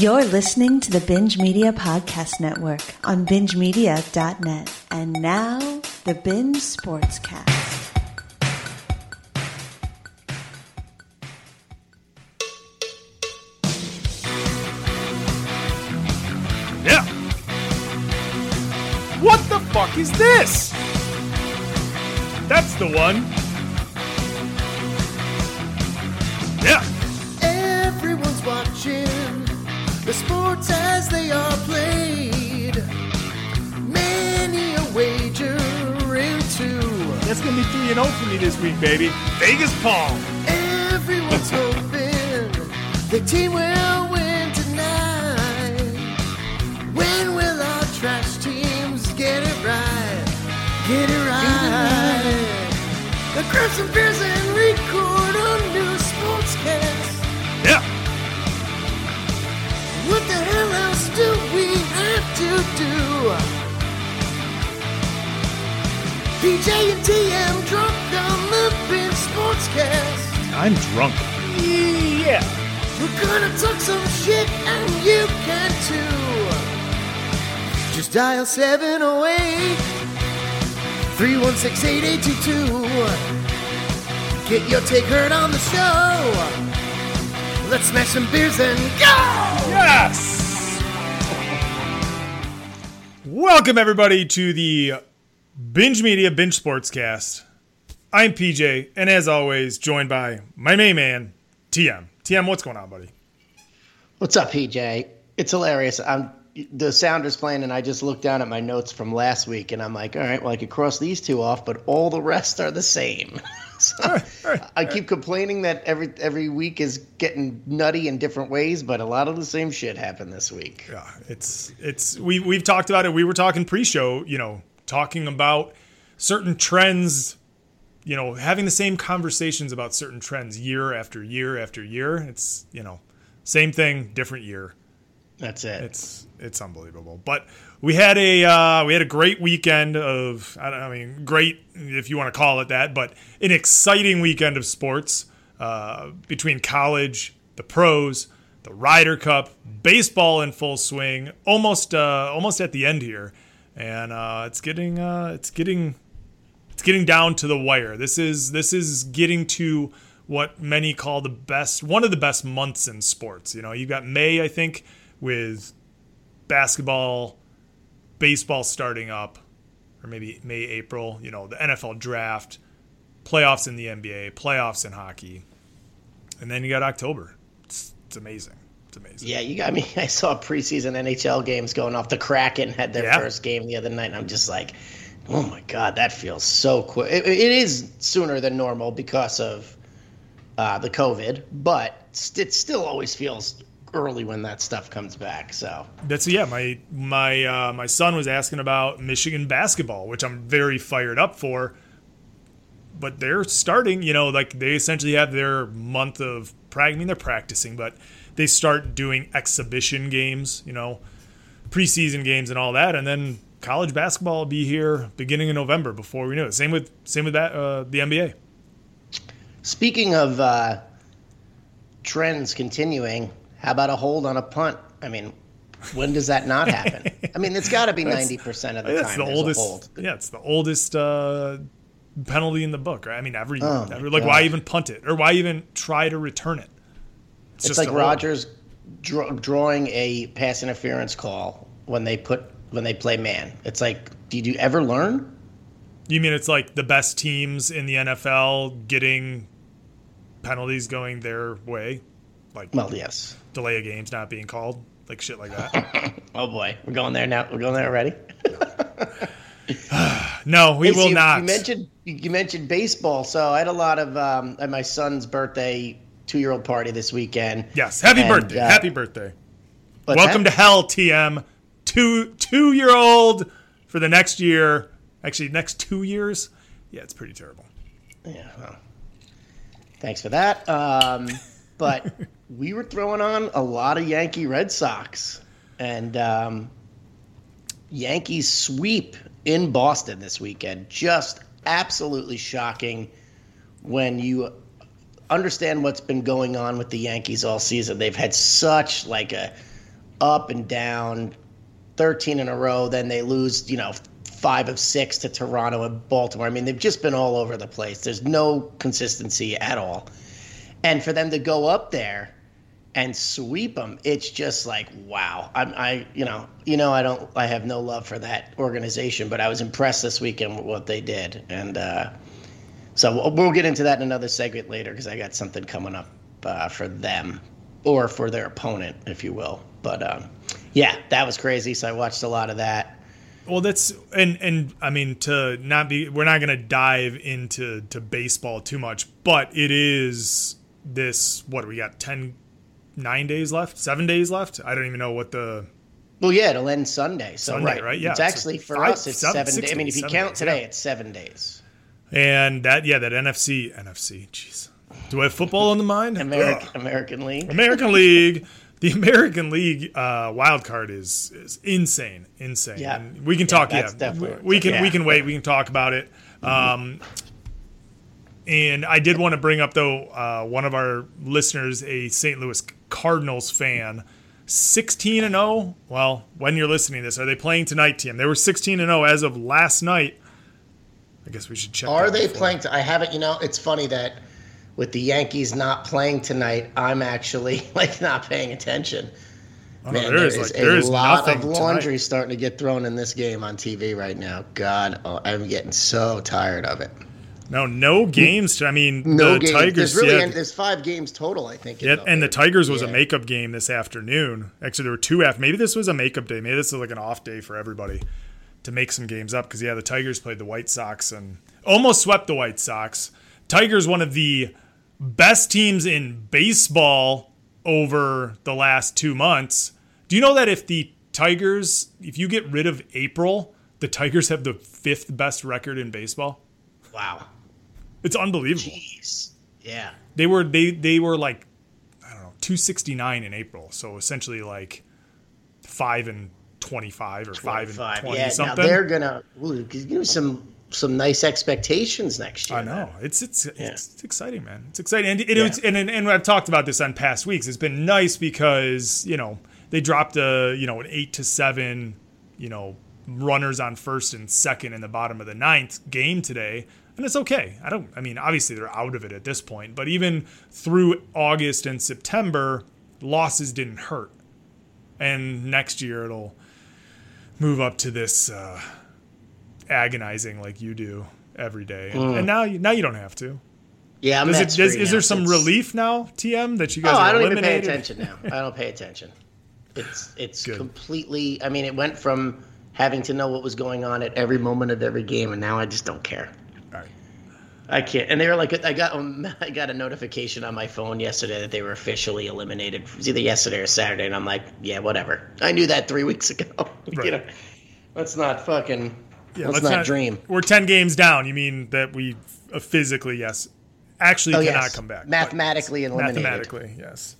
You're listening to the Binge Media Podcast Network on bingemedia.net. And now, the Binge Sportscast. Yeah. What the fuck is this? That's the one. The sports as they are played. Many a wager into. That's gonna be 3 and 0 for me this week, baby. Vegas Paul. Everyone's hoping the team will win tonight. When will our trash teams get it right? Get it right. Now grab some beers and to do? PJ and TM drunk on the Binge Sportscast. I'm drunk. Yeah. We're gonna talk some shit and you can too. Just dial 708 316 8822. Get your take heard on the show. Let's smash some beers and go! Yes. Welcome everybody to the Binge Media Binge Sportscast. I'm PJ, and as always, joined by my main man, TM. TM, what's going on, buddy? What's up, PJ? It's hilarious. I'm the Sounders playing, and I just looked down at my notes from last week, and I'm like, all right, well, I could cross these two off, but all the rest are the same. so I keep complaining that every every week is getting nutty in different ways, but a lot of the same shit happened this week. Yeah, it's it's we we've talked about it. We were talking pre-show, you know, talking about certain trends, you know, having the same conversations about certain trends year after year after year. It's, you know, same thing, different year. That's it. It's it's unbelievable. But we had a uh, we had a great weekend of I, I mean great if you want to call it that, but an exciting weekend of sports uh, between college, the pros, the Ryder Cup, baseball in full swing, almost uh, almost at the end here, and uh, it's getting uh, it's getting it's getting down to the wire. This is this is getting to what many call the best one of the best months in sports. You know, you've got May, I think, with basketball, baseball starting up, or maybe May, April, you know, the NFL draft, playoffs in the NBA, playoffs in hockey. And then you got October. It's, it's amazing. It's amazing. Yeah, you got me. I saw preseason NHL games going off. The Kraken had their Yeah. first game the other night, and I'm just like, oh my god, that feels so quick. It, it is sooner than normal because of uh, the COVID, but it still always feels early when that stuff comes back. So That's yeah. My my uh, my son was asking about Michigan basketball, which I'm very fired up for. But they're starting, you know, like they essentially have their month of practice. I mean, they're practicing, but they start doing exhibition games, you know, preseason games and all that, and then college basketball will be here beginning in November before we know it. Same with same with that uh, the NBA. speaking of uh, trends continuing, how about a hold on a punt? I mean. When does that not happen? I mean, it's got to be ninety percent of the That's time. the there's a hold. oldest. Yeah, it's the oldest uh, penalty in the book. Right? I mean, every, Oh, every like why even punt it or why even try to return it? It's like a hold. Rodgers draw, drawing a pass interference call when they put when they play man. It's like, did you ever learn? You mean it's like the best teams in the NFL getting penalties going their way, like Well, yes. Delay of games not being called, like shit like that. Oh boy, we're going there now. We're going there already. no, we Hey, so will you, not. You mentioned you mentioned baseball, so I had a lot of um, at my son's birthday two year old party this weekend. yes, happy And, birthday, uh, happy birthday. Welcome that? to hell, TM. Two two year old for the next year. Actually, next two years. Yeah, it's pretty terrible. Yeah. Well, thanks for that. Um, but we were throwing on a lot of Yankee Red Sox, and um, Yankees sweep in Boston this weekend. Just absolutely shocking when you understand what's been going on with the Yankees all season. They've had such like a up and down, 13 in a row. Then they lose, you know, five of six to Toronto and Baltimore. I mean, they've just been all over the place. There's no consistency at all. And for them to go up there and sweep them, it's just like wow. I'm, I, you know, you know, I don't, I have no love for that organization, but I was impressed this weekend with what they did, and uh, so we'll, we'll get into that in another segment later because I got something coming up uh, for them or for their opponent, if you will. But um, yeah, that was crazy. So I watched a lot of that. Well, that's and and I mean to not be we're not going to dive into to baseball too much, but it is this what we got 10 9 days left, 7 days left. I don't even know what the Well, yeah, it'll end Sunday. So Sunday, right, right? Yeah, It's so actually for five- us, it's seven- seven. days. I mean, if you count days, today, yeah. it's seven days. and that yeah, that NFC NFC, jeez. Do I have football on the mind? American Ugh. American League. American League. The American League uh, wild card is, is insane, insane. Yeah. And we can Yeah, talk. Yeah, definitely- we, we can we can wait. We can talk about it. Um, and I did want to bring up though uh, one of our listeners, a St. Louis Cardinals fan, sixteen and zero. Well, when you're listening to this, are they playing tonight, Tim? They were sixteen and zero as of last night. I guess we should check. Are they before. playing? To, I haven't. You know, it's funny that with the Yankees not playing tonight, I'm actually like not paying attention. Oh, Man, there is there like is there a is lot of tonight. laundry starting to get thrown in this game on TV right now. God, oh, I'm getting so tired of it. No, no games. I mean, No the games. Tigers. there's really yeah, there's five games total. I think. Yeah, and the Tigers was a Yeah. makeup game this afternoon. Actually, there were two after. Maybe this was a makeup day. Maybe this is like an off day for everybody to make some games up. Because yeah, the Tigers played the White Sox and almost swept the White Sox. Tigers, one of the best teams in baseball over the last two months. Do you know that if the Tigers, if you get rid of April, the Tigers have the fifth best record in baseball? Wow. It's unbelievable. Jeez. Yeah. They were they they were like I don't know 269 in April, so essentially like five and 25 or five and 25. 20 yeah, something. Now they're gonna give you some some nice expectations next year. I know man. it's it's Yeah. it's exciting, man. It's exciting, and it, Yeah. was, and, and and I've talked about this on past weeks. It's been nice because you know they dropped a you know an eight to seven, you know runners on first and second in the bottom of the ninth game today, and it's okay. I don't. I mean, obviously they're out of it at this point, but even through August and September, losses didn't hurt, and next year it'll move up to this. Uh, agonizing like you do every day, and, and now you now you don't have to. Yeah, I'm it, does, is now there some since- relief now, TM, that you guys Oh, I don't even pay attention now. I don't pay attention. It's it's Good. completely. I mean, it went from having to know what was going on at every moment of every game, and now I just don't care. All right. I can't. And they were like, I got um, I got a notification on my phone yesterday that they were officially eliminated. It was either yesterday or Saturday, and I'm like, yeah, whatever. I knew that three weeks ago. Right. you know, let's not fucking. Yeah, let's, not, dream. We're ten games down. You mean that we uh, physically, yes, actually Oh cannot yes, come back. mathematically eliminated. mathematically, yes.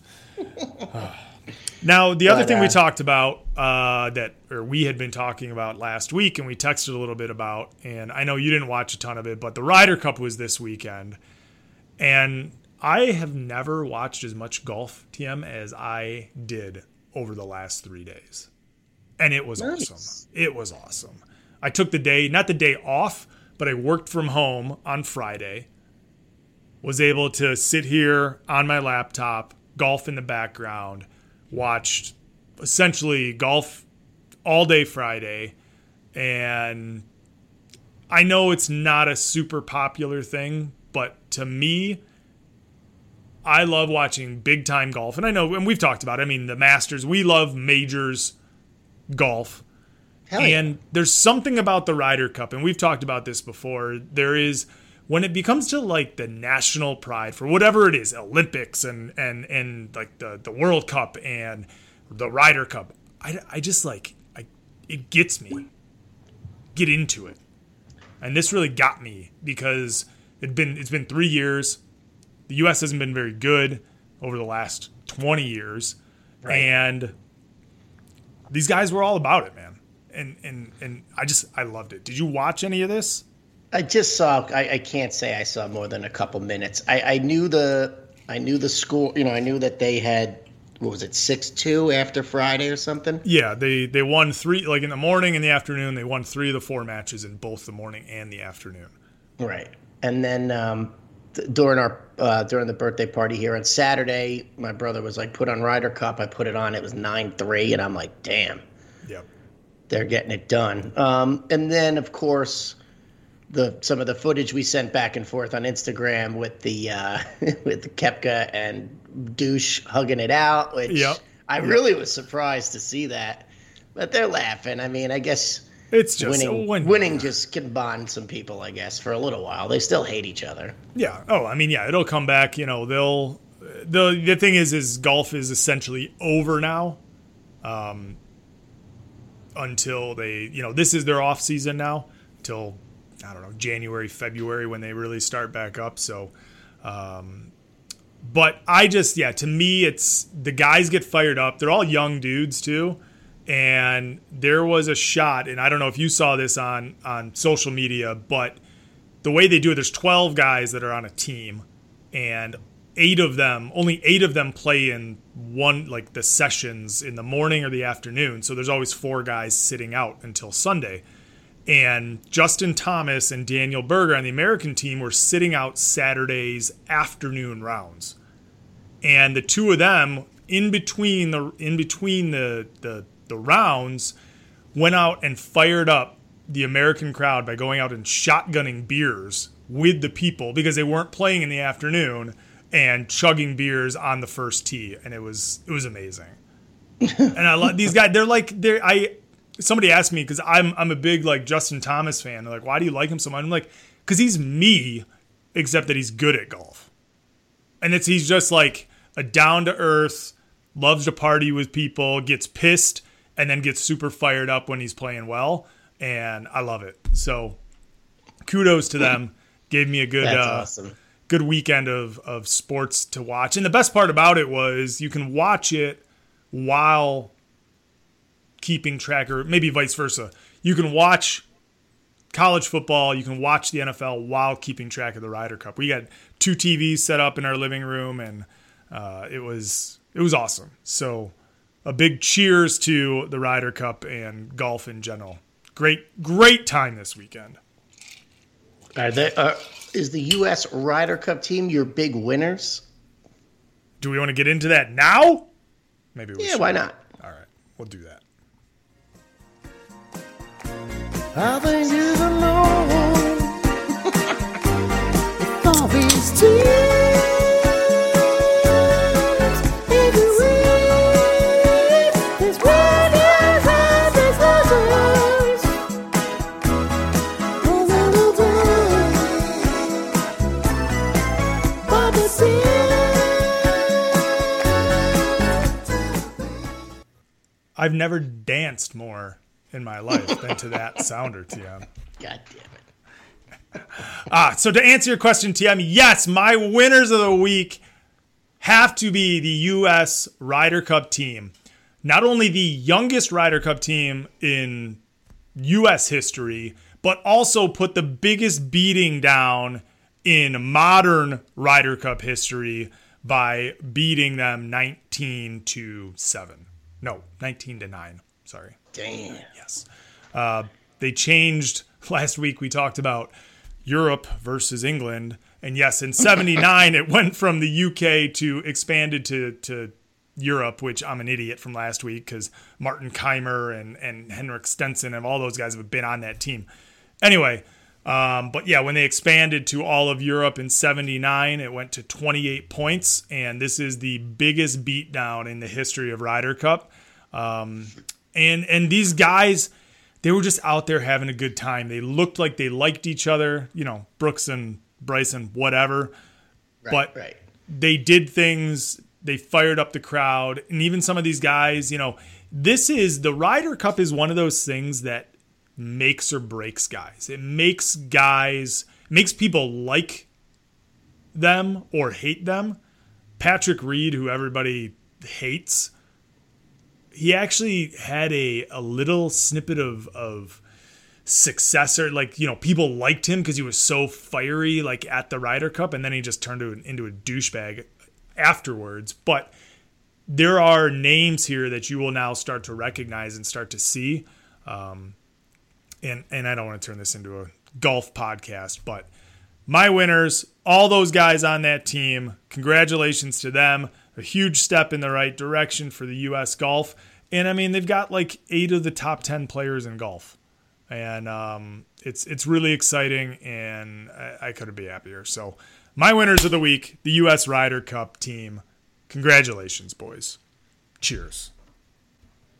Now the other But, thing we uh, talked about uh, that, or we had been talking about last week, and we texted a little bit about, and I know you didn't watch a ton of it, but the Ryder Cup was this weekend, and I have never watched as much golf TM as I did over the last three days, and it was Nice. awesome. It was awesome. I took the day, not the day off, but I worked from home on Friday. Was able to sit here on my laptop, golf in the background, watched essentially golf all day Friday, and I know it's not a super popular thing, but to me, I love watching big time golf. And I know, and we've talked about it. I mean, the Masters, we love majors golf. Yeah. And there's something about the Ryder Cup, and we've talked about this before. There is when it becomes to like the national pride for whatever it is, Olympics and and and like the the World Cup and the Ryder Cup. I, I just like I it gets me. Get into it. And this really got me because it'd been it's been 3 years. The US hasn't been very good over the last 20 years. And these guys were all about it, man. And and and I just I loved it. Did you watch any of this? I just saw. I, I can't say I saw more than a couple minutes. I, I knew the. I knew the score. You know, I knew that they had what was it six two after Friday or something. Yeah, they they won three like in the morning and the afternoon. They won three of the four matches in both the morning and the afternoon. Right, and then um, th- during our uh, during the birthday party here on Saturday, my brother was like, "Put on Ryder Cup." I put it on. It was nine three, and I'm like, "Damn." Yep. they're getting it done. Um, and then, of course, the some of the footage we sent back and forth on Instagram with the uh, with Koepka and douche hugging it out, which Yep. I really was surprised to see that. But they're laughing. I mean, I guess It's just winning when- winning just can bond some people. I guess for a little while, they still hate each other. Yeah. Oh, I mean, yeah, it'll come back. You know, they'll. The the thing is, is golf is essentially over now. Um. Until they, you know, this is their off season now. Till I don't know January, February when they really start back up. So, um, but I just yeah, to me, it's the guys get fired up. They're all young dudes too. And there was a shot, and I don't know if you saw this on on social media, but the way they do it, there's 12 guys that are on a team, and eight of them, only eight of them play in one, like the sessions in the morning or the afternoon. So there's always four guys sitting out until Sunday. And Justin Thomas and Daniel Berger on the American team were sitting out Saturday's afternoon rounds. And the two of them, in between the in between the the, the rounds, went out and fired up the American crowd by going out and shotgunning beers with the people because they weren't playing in the afternoon and chugging beers on the first tee and it was it was amazing. and I love these guys they're like they're I somebody asked me cuz I'm I'm a big like Justin Thomas fan. They're like why do you like him so much? I'm like cuz he's me except that he's good at golf. And it's he's just like a down to earth, loves to party with people, gets pissed and then gets super fired up when he's playing well and I love it. So kudos to them. Gave me a good That's uh, awesome. good weekend of of sports to watch. And the best part about it was you can watch it while keeping track or maybe vice versa. You can watch college football, you can watch the NFL while keeping track of the Ryder Cup. We got two TVs set up in our living room and uh, it was it was awesome. So a big cheers to the Ryder Cup and golf in general. Great great time this weekend. Are they? Uh, is the U.S. Ryder Cup team your big winners? Do we want to get into that now? Maybe we Yeah, should. why not? All right, we'll do that. Losers, a little done by the sea. I've never danced more in my life than to that sounder, TM. God damn it! Ah, so to answer your question, TM, yes, my winners of the week have to be the U.S. Ryder Cup team. Not only the youngest Ryder Cup team in U.S. history, but also put the biggest beating down in modern Ryder Cup history by beating them 19 to 7. No, 19 to 9. Sorry. Damn. Yes. Uh, they changed last week. We talked about Europe versus England. And yes, in 79, it went from the UK to expanded to, to Europe, which I'm an idiot from last week because Martin Kaymer and, and Henrik Stenson and all those guys have been on that team. Anyway, um, but yeah, when they expanded to all of Europe in 79, it went to 28 points. And this is the biggest beatdown in the history of Ryder Cup. Um, and and these guys they were just out there having a good time. They looked like they liked each other you know brooks and bryson whatever. Right, but right. they did things they fired up the crowd. And even some of these guys you know this is the ryder cup is one of those things that makes or breaks guys. It makes guys makes people like them or hate them. Patrick reed who everybody hates he actually had a, a little snippet of of successor like you know people liked him because he was so fiery like at the Ryder Cup and then he just turned to, into a douchebag afterwards but there are names here that you will now start to recognize and start to see. Um, and and I don't want to turn this into a golf podcast, but my winners, all those guys on that team, congratulations to them. A huge step in the right direction for the U.S. golf. And I mean, they've got like eight of the top 10 players in golf. And um, it's it's really exciting, and I, I couldn't be happier. So, my winners of the week, the U.S. Ryder Cup team. Congratulations, boys. Cheers.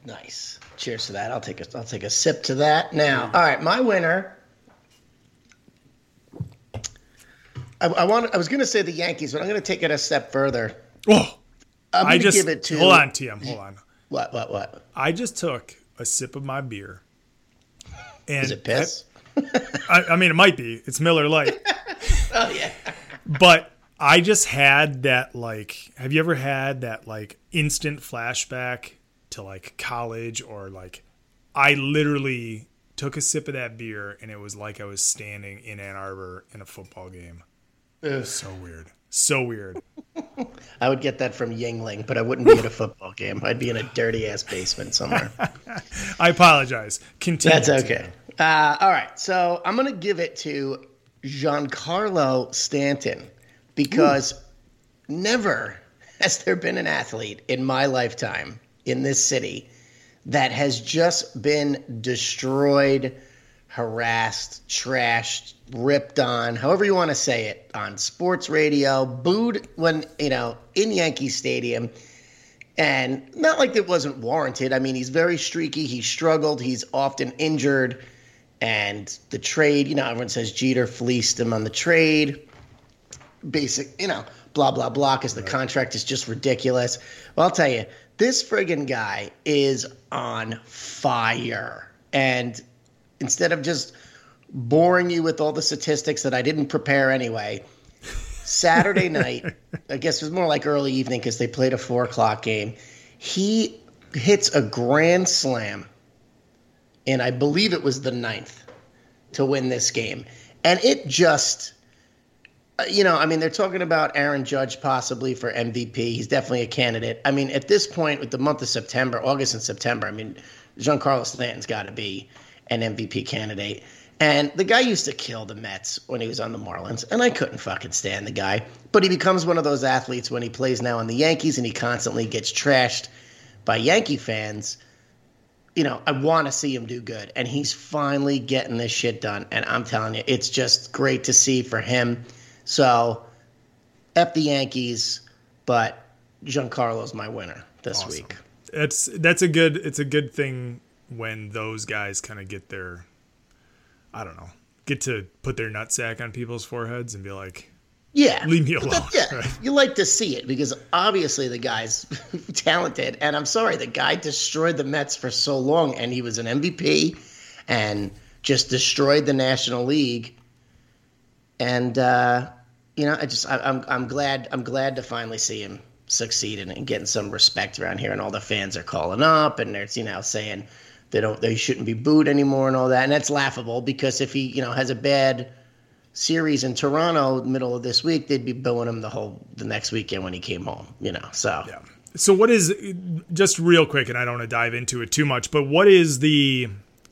Nice. Cheers to that. I'll take a I'll take a sip to that. Now, all right, my winner. I, I want. I was going to say the Yankees, but I'm going to take it a step further. Oh, I'm I going to just give it to. You hold on, TM. Hold on. What? What? What? I just took a sip of my beer. And Is it piss? I, I mean, it might be. It's Miller Lite. oh yeah. but I just had that like have you ever had that like instant flashback to like college or like I literally took a sip of that beer and it was like I was standing in Ann Arbor in a football game. It's so weird. So weird. I would get that from Yuengling, but I wouldn't be at a football game. I'd be in a dirty ass basement somewhere. I apologize. Continue. That's okay. Uh, all right, so I'm gonna give it to Giancarlo Stanton because never has there been an athlete in my lifetime in this city that has just been destroyed, harassed, trashed, ripped on, however you want to say it, on sports radio, booed when, you know, in Yankee Stadium. And not like it wasn't warranted. I mean, he's very streaky. He struggled. He's often injured. And the trade, you know, everyone says Jeter fleeced him on the trade. Basic, you know, blah, blah, blah, because the contract is just ridiculous. Well, I'll tell you, this friggin' guy is on fire. And instead of just boring you with all the statistics that I didn't prepare anyway, Saturday night, I guess it was more like early evening because they played a four o'clock game. He hits a grand slam, and I believe it was the ninth to win this game. And it just, uh, you know, I mean, they're talking about Aaron Judge possibly for MVP. He's definitely a candidate. I mean, at this point, with the month of September, August and September, I mean, Giancarlo Stanton's got to be an MVP candidate. And the guy used to kill the Mets when he was on the Marlins, and I couldn't fucking stand the guy. But he becomes one of those athletes when he plays now on the Yankees and he constantly gets trashed by Yankee fans. You know, I want to see him do good, and he's finally getting this shit done. And I'm telling you, it's just great to see for him. So, F the Yankees, but Giancarlo's my winner this Awesome. week. It's that's a good it's a good thing when those guys kind of get their I don't know, get to put their nutsack on people's foreheads and be like, Yeah. Leave me alone. that- yeah. You like to see it because obviously the guy's talented. And I'm sorry, the guy destroyed the Mets for so long and he was an MVP and just destroyed the National League. And uh, you know, I just I, I'm I'm glad I'm glad to finally see him succeed and, and getting some respect around here and all the fans are calling up and they're you know saying they don't they shouldn't be booed anymore and all that. And that's laughable because if he, you know, has a bad series in Toronto middle of this week, they'd be booing him the whole the next weekend when he came home, you know. So yeah. So what is just real quick, and I don't want to dive into it too much, but what is the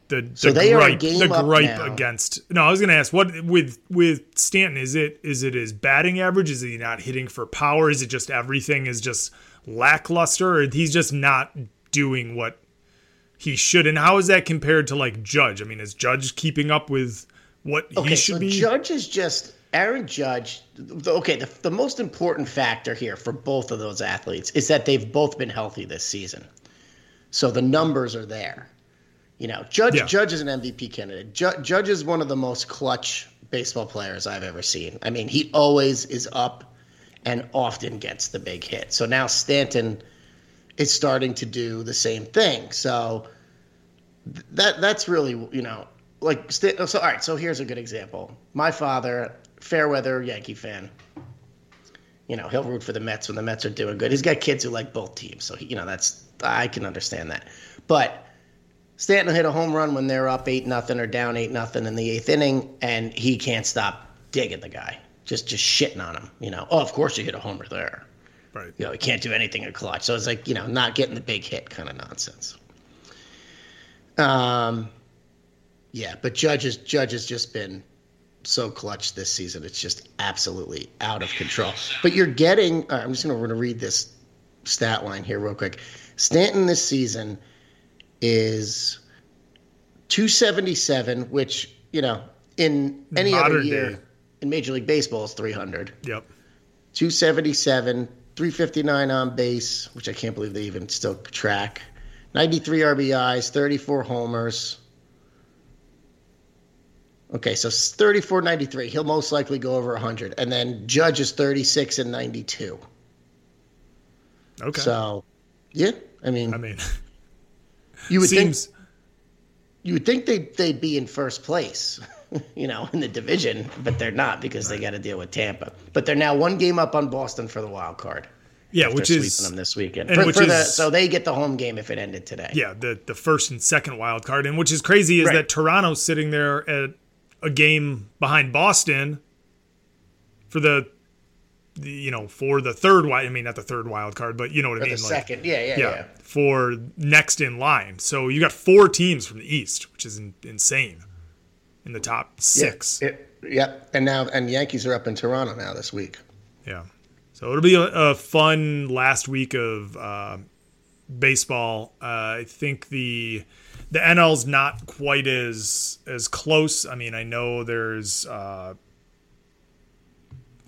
the, the So they are gripe, game the gripe now. against? No, I was going to ask what with with Stanton is it is it his batting average? Is he not hitting for power? Is it just everything is just lackluster, or he's just not doing what he should? And how is that compared to like Judge? I mean, is Judge keeping up with what okay, he should so be? Judge is just Aaron Judge. Okay, the, the most important factor here for both of those athletes is that they've both been healthy this season. So the numbers are there. You know, Judge Yeah. Judge is an MVP candidate. Ju- Judge is one of the most clutch baseball players I've ever seen. I mean, he always is up and often gets the big hit. So now Stanton is starting to do the same thing. So that that's really you know like so. All right, so here's a good example. My father, fair weather Yankee fan. You know, he'll root for the Mets when the Mets are doing good. He's got kids who like both teams, so he, you know that's I can understand that. But Stanton hit a home run when they're up eight nothing or down eight nothing in the eighth inning, and he can't stop digging the guy, just just shitting on him. You know, oh, of course you hit a homer there. Right. You know, he can't do anything in clutch. So it's like, you know, not getting the big hit kind of nonsense. Um, yeah, but Judge has, Judge has just been so clutch this season. It's just absolutely out of control. But you're getting, all right, I'm just going to read this stat line here real quick. Stanton this season is 277, which, you know, in any other year day. in Major League Baseball is 300. Yep. 277, 359 on base, which I can't believe they even still track. 93 RBIs, 34 homers. Okay, so 34 93. He'll most likely go over 100. And then Judge is 36 and 92. Okay. So, yeah, I mean, I mean, you would seems think you would think they they'd be in first place, you know, in the division, but they're not because they got to deal with Tampa. But they're now one game up on Boston for the wild card. yeah, which is them this weekend. and For, which for the, so they get the home game if it ended today. yeah the the first and second wild card, and which is crazy is Right. that Toronto's sitting there at a game behind Boston for the, the you know for the third wild. I mean, not the third wild card, but you know what I mean. the like- second, yeah, yeah, yeah, yeah. for next in line. So you got four teams from the East, which is in, insane in the top six. Yeah, it- yep. And now and Yankees are up in Toronto now this week. Yeah. So it'll be a, a fun last week of uh, baseball. Uh, I think the the NL's not quite as as close. I mean, I know there's uh,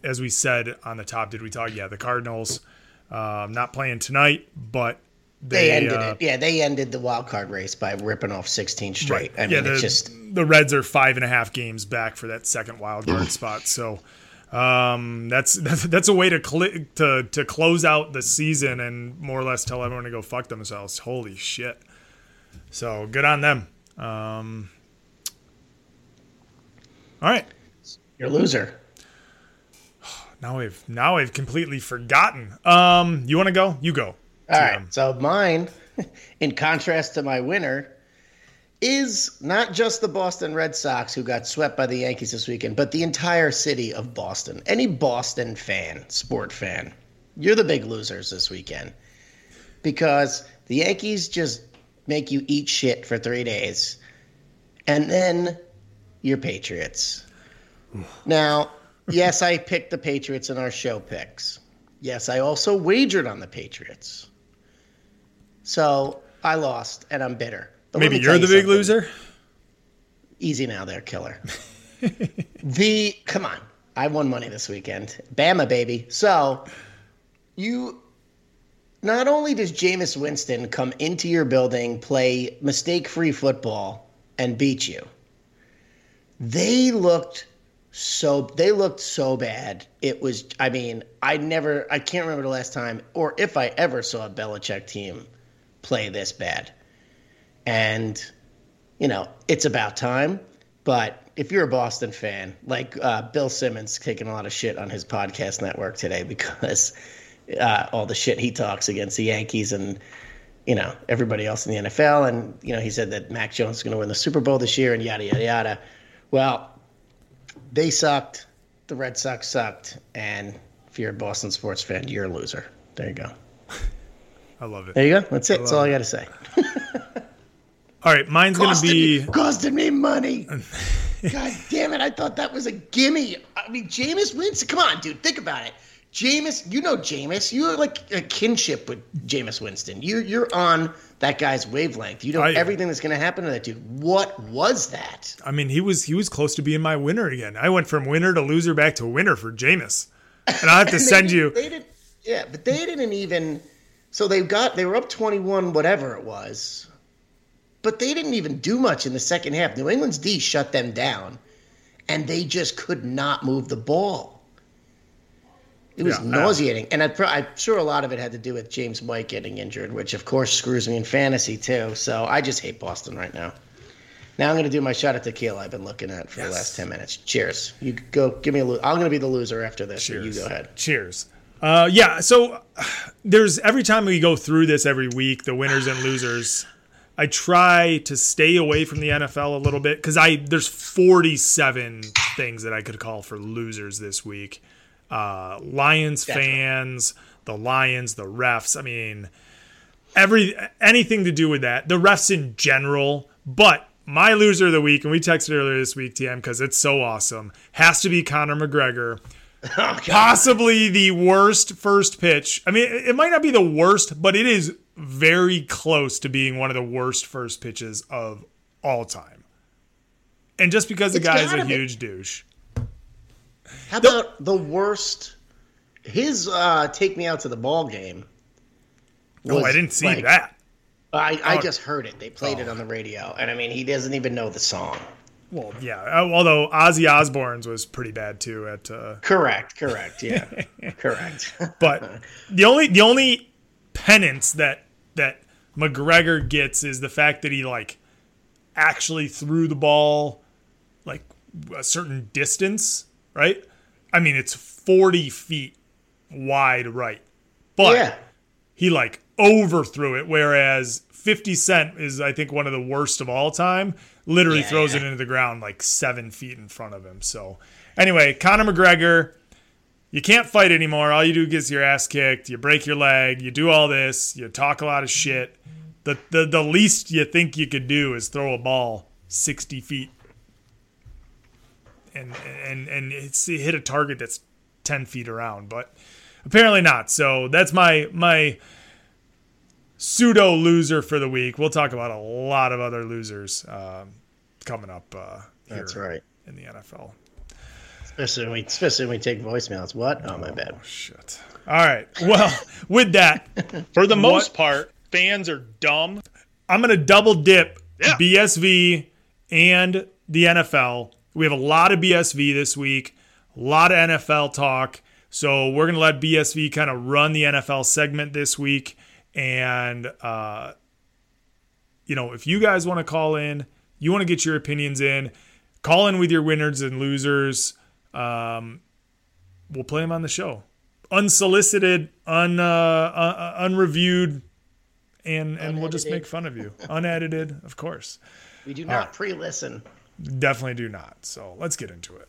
as we said on the top. Did we talk? Yeah, the Cardinals um, not playing tonight, but They, they, ended uh, it. Yeah, they ended the wild card race by ripping off 16 straight. I mean, yeah, the, it's just the Reds are five and a half games back for that second wild card spot. So um, that's, that's that's a way to cli to to close out the season and more or less tell everyone to go fuck themselves. Holy shit! So good on them. Um, all right, you're a loser. now I've now I've completely forgotten. Um, you want to go? You go. All right. So mine, in contrast to my winner, is not just the Boston Red Sox who got swept by the Yankees this weekend, but the entire city of Boston. Any Boston fan, sport fan, you're the big losers this weekend because the Yankees just make you eat shit for three days, and then you're Patriots. Now, yes, I picked the Patriots in our show picks. Yes, I also wagered on the Patriots. So I lost, and I'm bitter. But Maybe you're the big something. loser. Easy now, there, killer. the come on, I won money this weekend. Bama, baby. So you. Not only does Jameis Winston come into your building, play mistake-free football, and beat you, they looked so they looked so bad. It was I mean, I never I can't remember the last time or if I ever saw a Belichick team play this bad. And you know, it's about time, but if you're a Boston fan, like uh, Bill Simmons taking a lot of shit on his podcast network today because uh, all the shit he talks against the Yankees and you know everybody else in the NFL, and you know he said that Mac Jones is going to win the Super Bowl this year, and yada yada yada. Well, they sucked. The Red Sox sucked, and if you're a Boston sports fan, you're a loser. There you go. I love it. There you go. That's it. That's all I got to say. All right, mine's gonna be. me, costed me money. God damn it! I thought that was a gimme. I mean, Jameis Winston. Come on, dude. Think about it. Jameis, you know Jameis. You are like a kinship with Jameis Winston. You're you're on that guy's wavelength. You know I- everything that's going to happen to that dude. What was that? I mean, he was he was close to being my winner again. I went from winner to loser back to winner for Jameis, and I have to send you. They didn't. Yeah, but they didn't even. So they got they were up twenty one, whatever it was, but they didn't even do much in the second half. New England's D shut them down, and they just could not move the ball. It was Yeah, I- nauseating, and I'm, pro- I'm sure a lot of it had to do with James White getting injured, which of course screws me in fantasy too. So I just hate Boston right now. Now I'm going to do my shot at tequila I've been looking at for the last ten minutes. Cheers. You go. Give me a. Lo- I'm going to be the loser after this. So you go ahead. Cheers. Uh, yeah. So there's every time we go through this every week, the winners and losers. I try to stay away from the NFL a little bit because I there's 47 things that I could call for losers this week. Uh, Lions fans, the Lions, the refs. I mean, every anything to do with that. The refs in general, but my loser of the week, and we texted earlier this week, TM, because it's so awesome, has to be Conor McGregor. Oh, God. Possibly the worst first pitch. I mean, it might not be the worst, but it is very close to being one of the worst first pitches of all time. And just because the It's guy's a gotta be. huge douche. How about the worst? His uh, take me out to the ball game. Oh, I didn't see like- that. I, I Oh. just heard it. They played it on the radio, and I mean, he doesn't even know the song. Well, yeah. uh, Although Ozzy Osbourne's was pretty bad too at uh, Correct, correct, yeah, correct. But the only the only penance that that McGregor gets is the fact that he like actually threw the ball like a certain distance, right? I mean, it's 40 feet wide right. But yeah, he like overthrew it whereas 50 Cent is I think one of the worst of all time. Literally Yeah. throws it into the ground like 7 feet in front of him. So anyway, Conor McGregor you can't fight anymore. All you do is your ass kicked, you break your leg, you do all this, you talk a lot of shit. The, the the least you think you could do is throw a ball 60 feet and and and it's hit a target that's 10 feet around, but apparently not. So that's my my pseudo loser for the week. We'll talk about a lot of other losers um, coming up uh, here that's right. in the NFL. Especially when we, especially when we take voicemails. What? Oh my bad. Shit. All right. Well, with that, For the most What- part, fans are dumb. I'm going to double dip Yeah. BSV and the NFL. We have a lot of BSV this week, a lot of NFL talk. So we're going to let BSV kind of run the NFL segment this week. And, uh, you know, if you guys want to call in, you want to get your opinions in, call in with your winners and losers. Um, we'll play them on the show. Unsolicited, un, uh, uh, unreviewed, and and we'll just make fun of you. Unedited, of course. We do not pre-listen. Definitely do not. So let's get into it.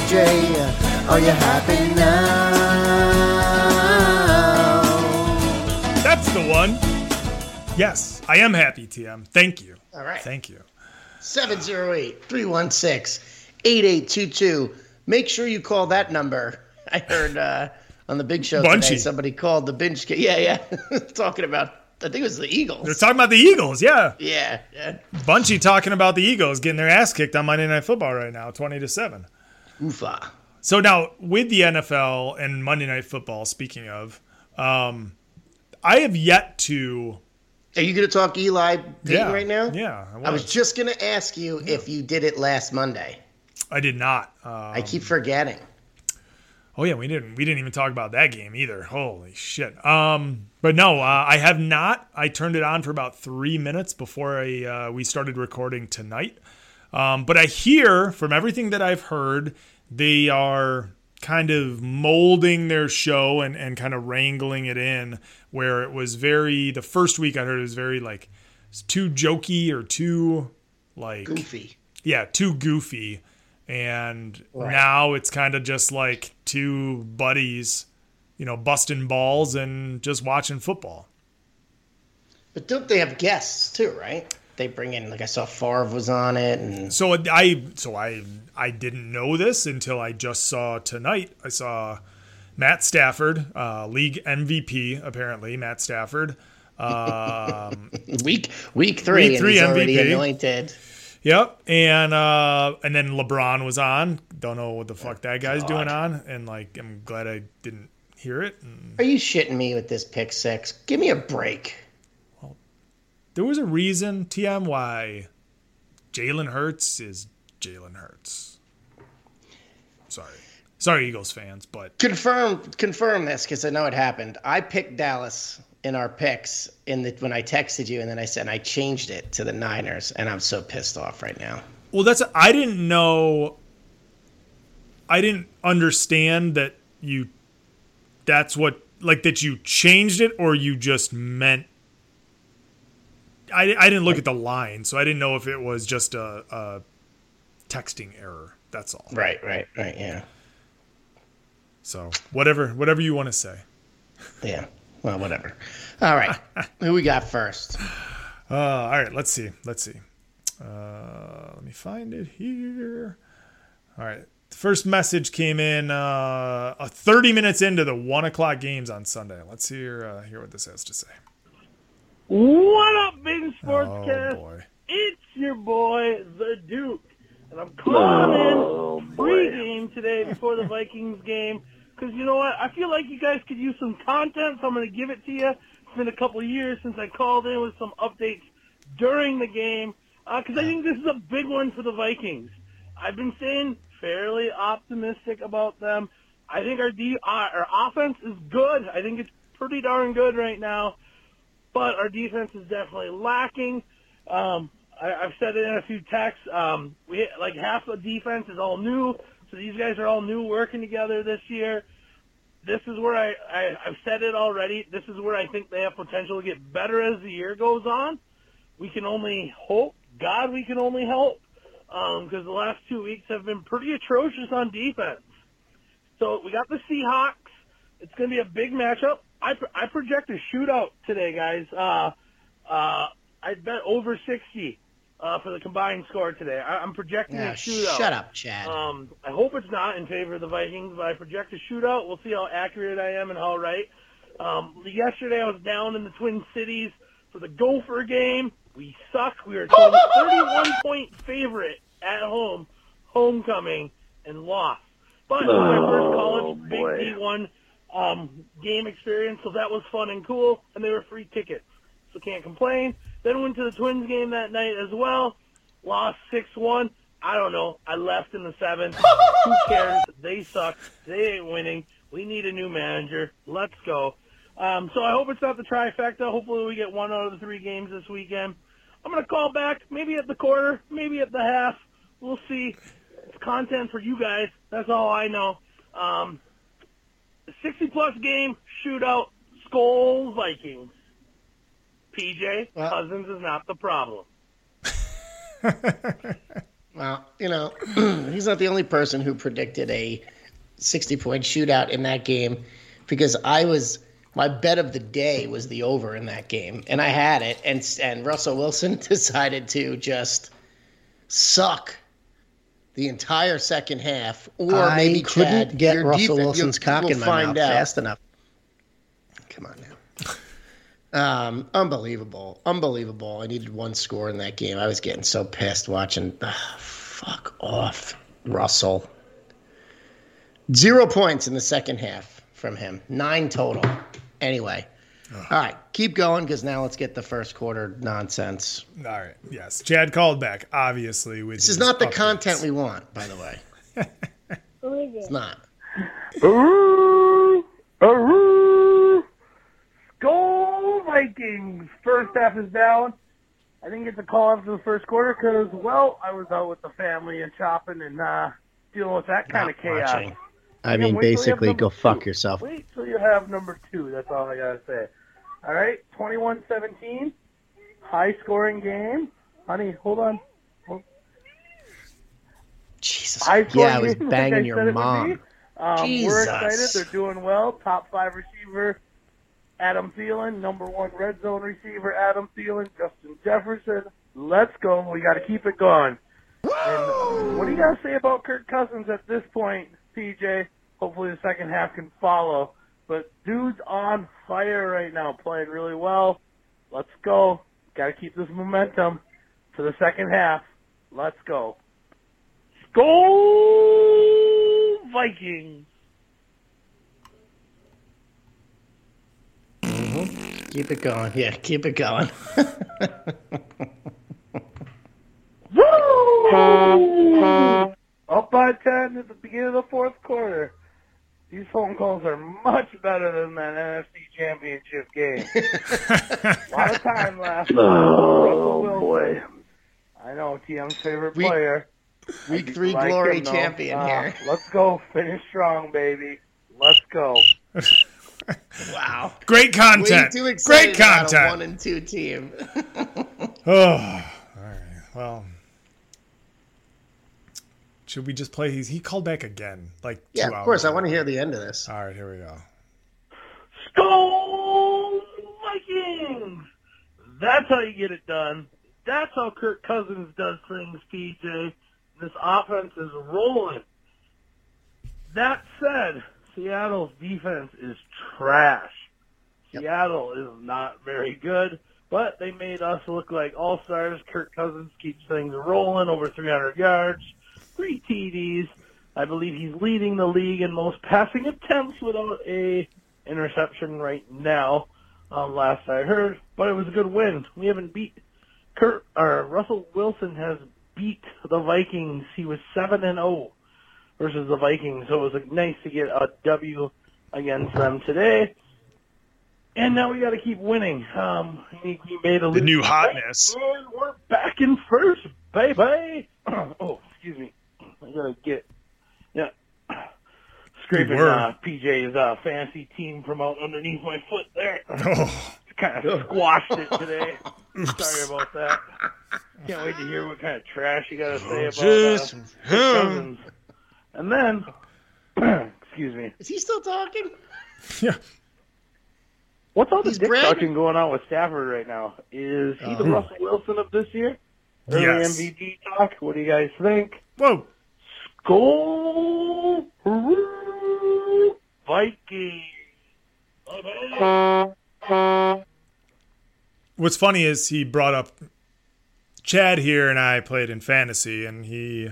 for PJ. Are you happy now? That's the one. Yes, I am happy, TM. Thank you. All right. Thank you. 708 316 8822. Make sure you call that number. I heard uh, on the big show today somebody called the binge. Ca- yeah, yeah. Talking about, I think it was the Eagles. They're talking about the Eagles. Yeah. Yeah, yeah. Bunchy talking about the Eagles getting their ass kicked on Monday Night Football right now, 20 to 7. Oofa. So now with the NFL and Monday Night Football, speaking of, um, I have yet to. Are you going to talk Eli Peyton Yeah, right now? Yeah, I was. I was just going to ask you if you did it last Monday. I did not. Uh, I keep forgetting. Oh yeah, we didn't we didn't even talk about that game either. Holy shit. Um, but no, uh, I have not. I turned it on for about three minutes before I uh, we started recording tonight. Um, but I hear from everything that I've heard, they are kind of molding their show and, and kind of wrangling it in where it was very the first week I heard it was very like too jokey or too like Goofy. yeah, too goofy. And Right. now it's kind of just like two buddies, you know, busting balls and just watching football. But don't they have guests too, right? They bring in like I saw Favre was on it, and So I so I I didn't know this until I just saw tonight. I saw Matt Stafford, uh, league MVP apparently. Matt Stafford. Um, week week three, Week and three he's already MVP. anointed. yep, and uh, and then LeBron was on. Don't know what the fuck that guy's doing on, and like I'm glad I didn't hear it. And Are you shitting me with this pick six? Give me a break. There was a reason, TM, why Jalen Hurts is Jalen Hurts. Sorry, sorry, Eagles fans, but Confirm confirm this because I know it happened. I picked Dallas in our picks in the when I texted you, and then I said I changed it to the Niners, and I'm so pissed off right now. Well, that's I didn't know. I didn't understand that you. That's what like that you changed it or you just meant. I, I didn't look at the line, so I didn't know if it was just a, a texting error. That's all. Right, right, right. Yeah, So whatever whatever you want to say. yeah. Well, whatever. All right, who we got first? Uh, all right, let's see. Let's see. Uh, let me find it here. All right. The first message came in uh, uh, 30 minutes into the one o'clock games on Sunday. Let's hear uh, hear what this has to say. What up, Big Oh Sportscast? boy. It's your boy, the Duke, and I'm calling in pregame today before the Vikings game because you know what? I feel like you guys could use some content, so I'm going to give it to you. It's been a couple of years since I called in with some updates during the game because I think this is a big one for the Vikings. I've been saying fairly optimistic about them. I think our D, uh, our offense is good. I think it's pretty darn good right now but our defense is definitely lacking. Um, I, I've said it in a few texts. Um, we like half the defense is all new, so these guys are all new working together this year. This is where I, I I've said it already. This is where I think they have potential to get better as the year goes on. We can only hope. God, we can only hope because the last two weeks have been pretty atrocious on defense. So we got the Seahawks. It's going to be a big matchup. I, I project a shootout today, guys. Uh, uh, I bet over 60 uh, for the combined score today. I, I'm projecting Yeah, a shootout. shut up, Chad. Um, I hope it's not in favor of the Vikings, but I project a shootout. We'll see how accurate I am and how right. Um, yesterday I was down in the Twin Cities for the Gopher game. We suck. We were a 31 point favorite at home, homecoming, and lost. But it was my first college Big D1 um, game experience, so that was fun and cool, and they were free tickets, so can't complain. Then went to the Twins game that night as well, lost 6-1. I don't know. I left in the seventh. Who cares? They suck. They ain't winning. We need a new manager. Let's go. Um, so I hope it's not the trifecta. Hopefully we get one out of the three games this weekend. I'm going to call back maybe at the quarter, maybe at the half. We'll see. It's content for you guys. That's all I know. Um, 60 plus game shootout. Skol Vikings. PJ Well- Cousins is not the problem. Well, you know, he's not the only person who predicted a 60 point shootout in that game because I was my bet of the day was the over in that game and I had it and and Russell Wilson decided to just suck the entire second half or I maybe couldn't Chad, get your Russell defense- Wilson's cock we'll in my mouth out. fast enough. Come on now. Um, unbelievable, unbelievable. I needed one score in that game. I was getting so pissed watching. ah, fuck off, Russell. Zero points in the second half from him. Nine total. Anyway, all right, keep going because now let's get the first quarter nonsense. All right. Yes. Chad called back, obviously. With This is not the content we want, by the way. it's not. Aroo! Aroo! Skol Vikings! First half is down. I didn't get the call after the first quarter because, well, I was out with the family and shopping and uh, dealing with that kind Not of chaos. watching. I mean, wait till you have basically, go fuck two. yourself. Wait till you have number two. That's all I gotta say. All right, 21-17, high scoring game. Honey, hold on. Jesus. High Yeah, I was game, like banging I your said it would mom. be. Um, we're excited. They're doing well. Top five receiver, Adam Thielen. Number one red zone receiver, Adam Thielen. Justin Jefferson. Let's go. We got to keep it going. And what do you got to say about Kirk Cousins at this point, PJ? Hopefully the second half can follow. But dude's on fire right now, playing really well. Let's go. Got to keep this momentum to the second half. Let's go. Go Vikings! Mm-hmm. Keep it going. Yeah, keep it going. Woo! Up by 10 at the beginning of the fourth quarter. These phone calls are much better than that NFC Championship game. A lot of time left. Oh, boy. I know, TM's favorite We- player. Week three Like glory him, champion Uh, here. Let's go. Finish strong, baby. Let's go. Wow. Great Way content. too excited Great about a one and two team. Oh, all right. Well, should we just play? He's, he called back again. Like yeah, two of course. I want to hear the end of this. All right, here we go. Go Vikings! That's how you get it done. That's how Kirk Cousins does things, PJ. This offense is rolling. That said, Seattle's defense is trash. Seattle is not very good, but they made us look like all stars. Kirk Cousins keeps things rolling, over 300 yards, three TDs. I believe he's leading the league in most passing attempts without a interception right now. Um, last I heard, but it was a good win. We haven't beat Kurt or Russell Wilson has beat the Vikings. He was seven and zero versus the Vikings, so it was nice to get a W against them today. And now we got to keep winning. Um, we, we made a The new hotness. and we're back in first, baby. oh, excuse me. I gotta get yeah. Scraping were. uh, PJ's uh, fantasy team from out underneath my foot there. Oh, kind of squashed it today. Sorry about that. Can't wait to hear what kind of trash you got to say about just uh, him. Cousins. And then, excuse me, Is he still talking? Yeah. what's all the He's dick bragging. sucking going on with Stafford right now? Is he the Uh, Russell Wilson of this year? Early Yes. MVP talk. What do you guys think? Whoa. Go Vikings! Bye-bye. What's funny is he brought up Chad here, and I played in fantasy, and he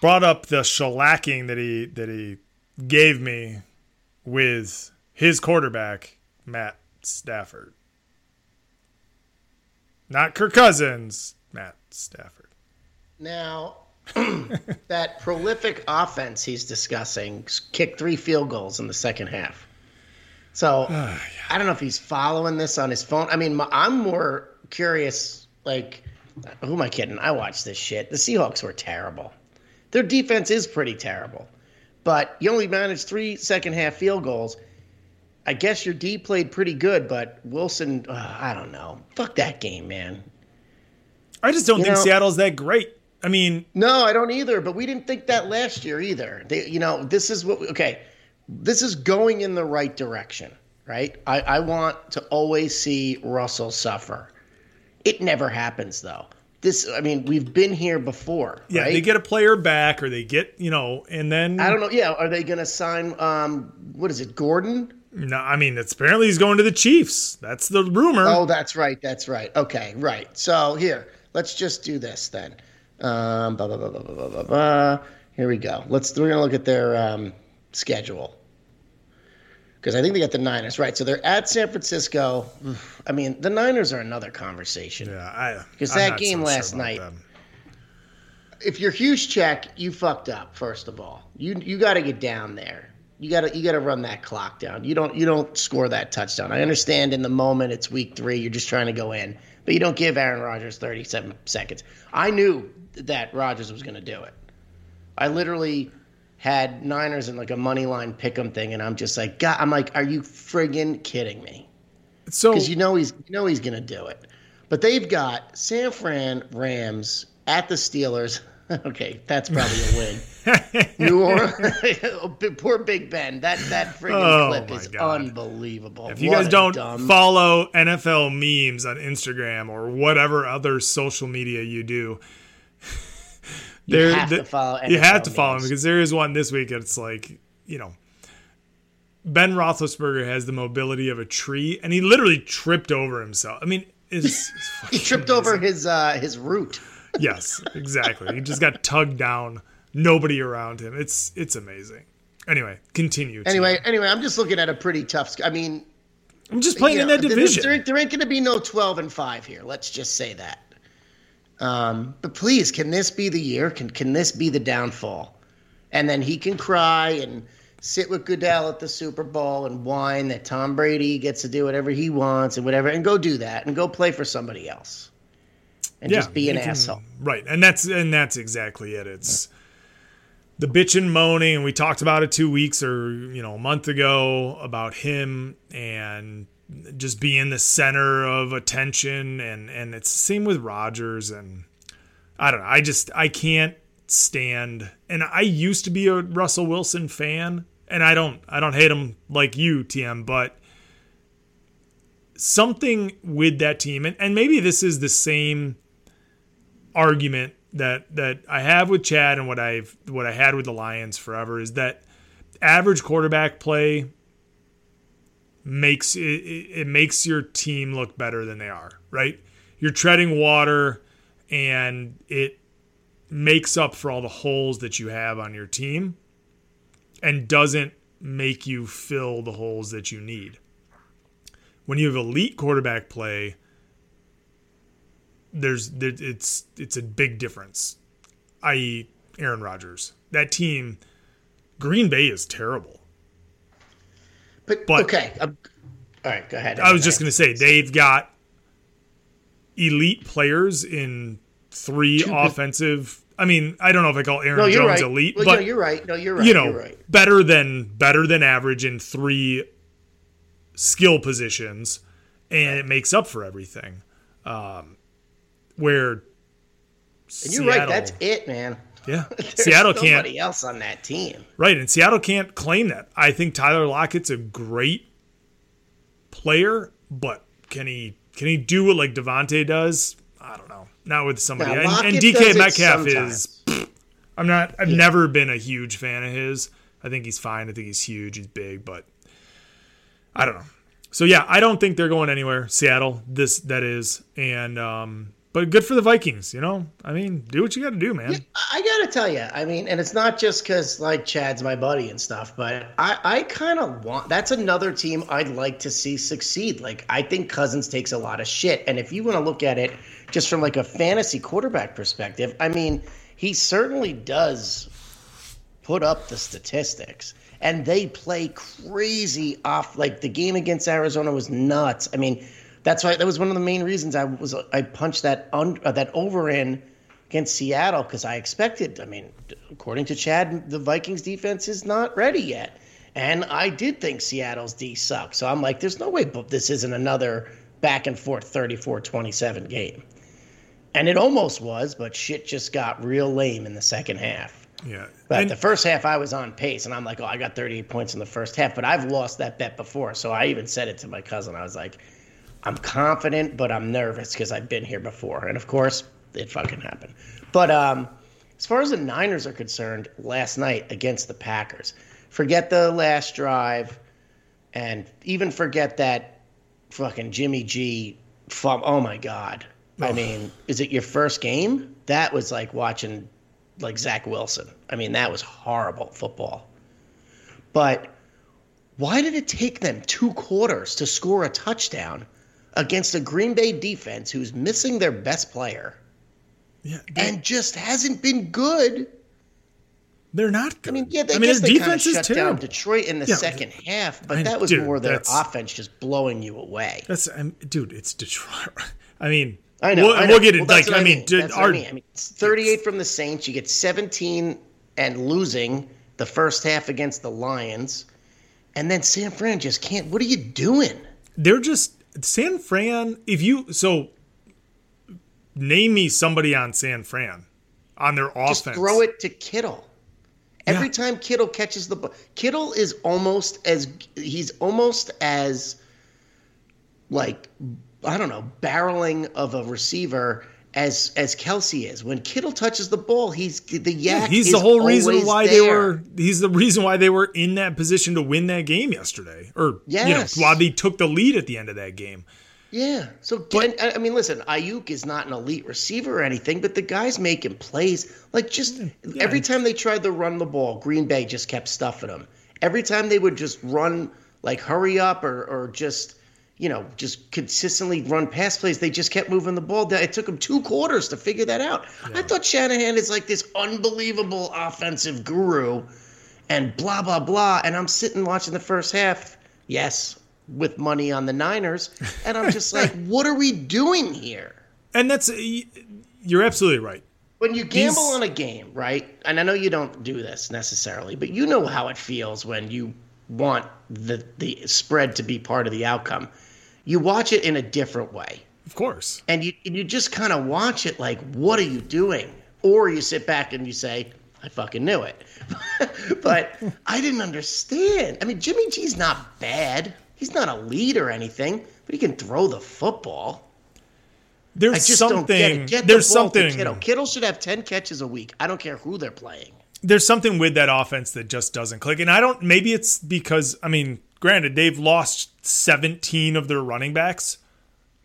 brought up the shellacking that he that he gave me with his quarterback Matt Stafford, not Kirk Cousins, Matt Stafford. Now, that prolific offense he's discussing kicked three field goals in the second half. So I don't know if he's following this on his phone. I mean, I'm more curious. Like, who am I kidding? I watched this shit. The Seahawks were terrible. Their defense is pretty terrible, but you only managed three second half field goals. I guess your D played pretty good, but Wilson, uh, I don't know. Fuck that game, man. I just don't You think know- Seattle's that great. I mean, No, I don't either. But we didn't think that last year either. They, you know, this is what. Okay, this is going in the right direction, right? I, I want to always see Russell suffer. It never happens though. This, I mean, we've been here before. yeah, right? they get a player back, or they get you know, and then I don't know. Yeah, are they going to sign? Um, what is it, Gordon? No, I mean, it's apparently he's going to the Chiefs. That's the rumor. Oh, that's right. That's right. Okay, right. So here, let's just do this then. Um, blah, blah, blah, blah, blah, blah, blah, Here we go. Let's we're gonna look at their um, schedule because I think they got the Niners right. So they're at San Francisco. I mean, the Niners are another conversation. Yeah, because that game so last sure night. Them. If you're huge check, you fucked up. First of all, you you got to get down there. You got to you got to run that clock down. You don't you don't score that touchdown. I understand in the moment it's week three. You're just trying to go in, but you don't give Aaron Rodgers 37 seconds. I knew that Rodgers was going to do it. I literally had Niners in like a money line pick'em thing, and I'm just like, God, I'm like, are you friggin' kidding me? So because you know he's you know he's going to do it. But they've got San Fran Rams at the Steelers, Okay, that's probably a win. New Orleans, poor Big Ben. That that friggin' Oh, clip is God. unbelievable. If you What guys don't dumb- follow NFL memes on Instagram or whatever other social media you do, You there- have the- to follow. you have NFL to follow him because there is one this week. It's like you know, Ben Roethlisberger has the mobility of a tree, and he literally tripped over himself. I mean, it's, it's he tripped over his uh, his root. Yes, exactly. He just got tugged down. Nobody around him. It's it's amazing. Anyway, continue. Anyway, anyway, I'm just looking at a pretty tough. sc- I mean, I'm just playing in know, that division. There, there ain't going to be no 12 and five here. Let's just say that. Um, but please, can this be the year? Can can this be the downfall? And then he can cry and sit with Goodell at the Super Bowl and whine that Tom Brady gets to do whatever he wants and whatever, and go do that and go play for somebody else, and just be an can- asshole. Right, and that's and that's exactly it. It's the bitch and moaning, and we talked about it two weeks or you know a month ago about him and just be in the center of attention, and and it's the same with Rodgers, and I don't know. I just I can't stand, and I used to be a Russell Wilson fan, and I don't I don't hate him like you, TM, but something with that team, and, and maybe this is the same argument that that I have with Chad and what I've what I had with the Lions forever is that average quarterback play makes it, it makes your team look better than they are, right? You're treading water and it makes up for all the holes that you have on your team and doesn't make you fill the holes that you need. When you have elite quarterback play, there's there, it's it's a big difference. I.e., Aaron Rodgers. That team, Green Bay is terrible. But, But- okay, I'm, all right, go ahead. I was just gonna say they've got elite players in three offensive. I mean, I don't know if I call Aaron No, Jones right. elite, well, but no, you're right. No, you're right. you know, you're right. better than better than average in three skill positions, and it makes up for everything. Um, where And you're right. That's it, man. Yeah, Seattle can't nobody else on that team. Right, and Seattle can't claim that. I think Tyler Lockett's a great player, but can he can he do what like Davante does? I don't know. Not with somebody. Now, and, and DK Metcalf is. I'm not. I've never been a huge fan of his. I think he's fine. I think he's huge. He's big, but I don't know. So yeah, I don't think they're going anywhere. Seattle, this that is, and um, but good for the Vikings. You know, I mean, do what you got to do, man. I gotta tell you, I mean, and it's not just because like Chad's my buddy and stuff, but I, I kind of want. That's another team I'd like to see succeed. Like I think Cousins takes a lot of shit, and if you want to look at it just from like a fantasy quarterback perspective, I mean, he certainly does put up the statistics. And they play crazy off. Like the game against Arizona was nuts. I mean, that's why that was one of the main reasons I was I punched that un, uh, that over in against Seattle because I expected. I mean, according to Chad, the Vikings defense is not ready yet, and I did think Seattle's D sucked. So I'm like, there's no way this isn't another back and forth 34-27 game. And it almost was, but shit just got real lame in the second half. Yeah, But And- the first half, I was on pace, and I'm like, oh, I got 38 points in the first half. But I've lost that bet before, so I even said it to my cousin. I was like, I'm confident, but I'm nervous because I've been here before. And of course, it fucking happened. But um, as far as the Niners are concerned, last night against the Packers, forget the last drive, and even forget that fucking Jimmy G. Fum- oh my god! I mean, is it your first game? That was like watching like Zach Wilson. I mean, that was horrible football. But why did it take them two quarters to score a touchdown against a Green Bay defense who's missing their best player yeah, and just hasn't been good? they're not good. I mean, yeah, they I mean, guess his they defense is shut terrible. down Detroit in the Yeah. second half, but I- that was dude, more their offense just blowing you away. That's um, dude. It's Detroit. I mean, I know. We'll, I know. we'll get it. Well, like, I mean, mean. dude, our, I mean. I mean, 38 from the Saints. You get 17 and losing the first half against the Lions, and then San Fran just can't. What are you doing? they're just San Fran. If you so, name me somebody on San Fran, on their offense. Just throw it to Kittle. Every Yeah. time Kittle catches the ball, Kittle is almost as he's almost as like I don't know, barreling of a receiver as as Kelce is. When Kittle touches the ball, he's the yak. He's is the whole reason why they were. He's the reason why they were in that position to win that game yesterday, or Yes. you know, why they took the lead at the end of that game. Yeah. So, and, I mean, listen, Aiyuk is not an elite receiver or anything, but the guy's making plays. Like, just every time they tried to run the ball, Green Bay just kept stuffing them. Every time they would just run, like, hurry up or, or just, you know, just consistently run pass plays, they just kept moving the ball. down. It took them two quarters to figure that out. I thought Shanahan is like this unbelievable offensive guru and blah, blah, blah. And I'm sitting watching the first half. Yes, with money on the Niners. And I'm just like, what are we doing here? And that's you're absolutely right. When you gamble These- on a game, right? And I know you don't do this necessarily, but you know how it feels when you want the the spread to be part of the outcome. You watch it in a different way. Of course. And you and you just kind of watch it like, what are you doing? Or you sit back and you say, I fucking knew it. but I didn't understand. I mean, Jimmy G's not bad. He's not a lead or anything, but he can throw the football. There's I just something. don't get it. Get there's the something. Kittle. Kittle should have 10 catches a week. I don't care who they're playing. there's something with that offense that just doesn't click. And I don't maybe it's because I mean, granted, they've lost 17 of their running backs.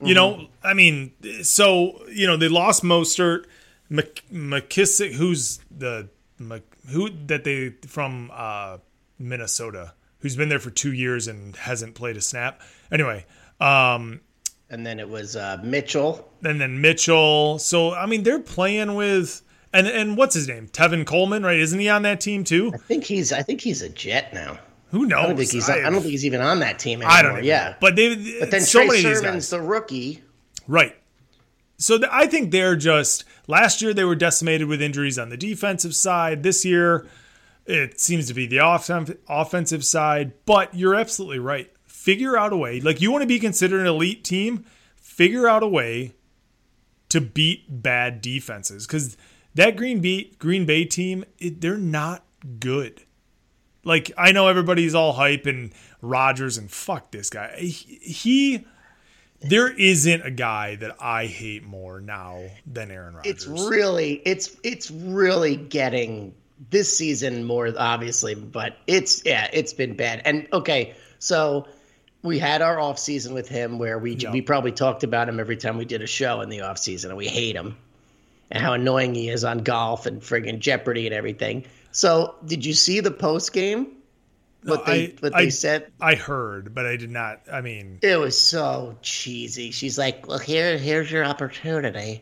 You know, I mean, so you know they lost Mostert, Mc, McKissick, who's the Mc, who that they from uh, Minnesota, who's been there for two years and hasn't played a snap. Anyway, um, And then it was uh, Mitchell. and then Mitchell. So I mean, they're playing with and and what's his name, Tevin Coleman, right? Isn't he on that team too? I think he's I think he's a Jet now. Who knows? I don't think he's I, don't think he's even on that team anymore. I don't yeah. know. But they But then so Trey many of these Sermon's the rookie. Right. So th- I think they're just last year they were decimated with injuries on the defensive side. This year it seems to be the off- offensive side, but you're absolutely right. Figure out a way. Like you want to be considered an elite team, figure out a way to beat bad defenses cuz that Green Bay Green Bay team, it, they're not good. Like I know everybody's all hype and Rodgers and fuck this guy. He, he there isn't a guy that I hate more now than Aaron Rodgers. It's really it's it's really getting this season more obviously, but it's yeah, it's been bad. And okay, so we had our off season with him where we Yeah. we probably talked about him every time we did a show in the off season and we hate him and how annoying he is on golf and friggin' Jeopardy and everything. So did you see the post game? What they I- what I- they said? I heard, but I did not. I mean, It was so cheesy. She's like, "Well, here, here's your opportunity.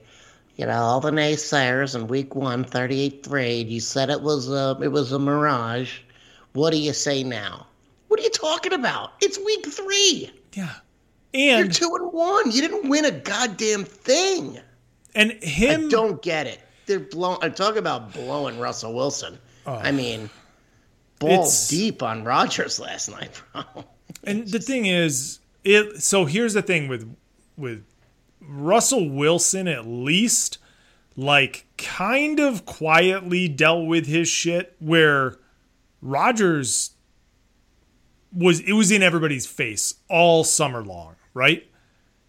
You know, all the naysayers in week one, 38-3, you said it was a, it was a mirage. What do you say now? What are you talking about? It's week three. yeah. And You're two and one. You didn't win a goddamn thing. and him I don't get it. They're blowing. I'm talking about blowing Russell Wilson. I mean, balls Oh. It's- deep on Rodgers last night, bro. and the thing is, it. So here's the thing with with Russell Wilson, at least, like kind of quietly dealt with his shit. Where Rodgers was, it was in everybody's face all summer long, right?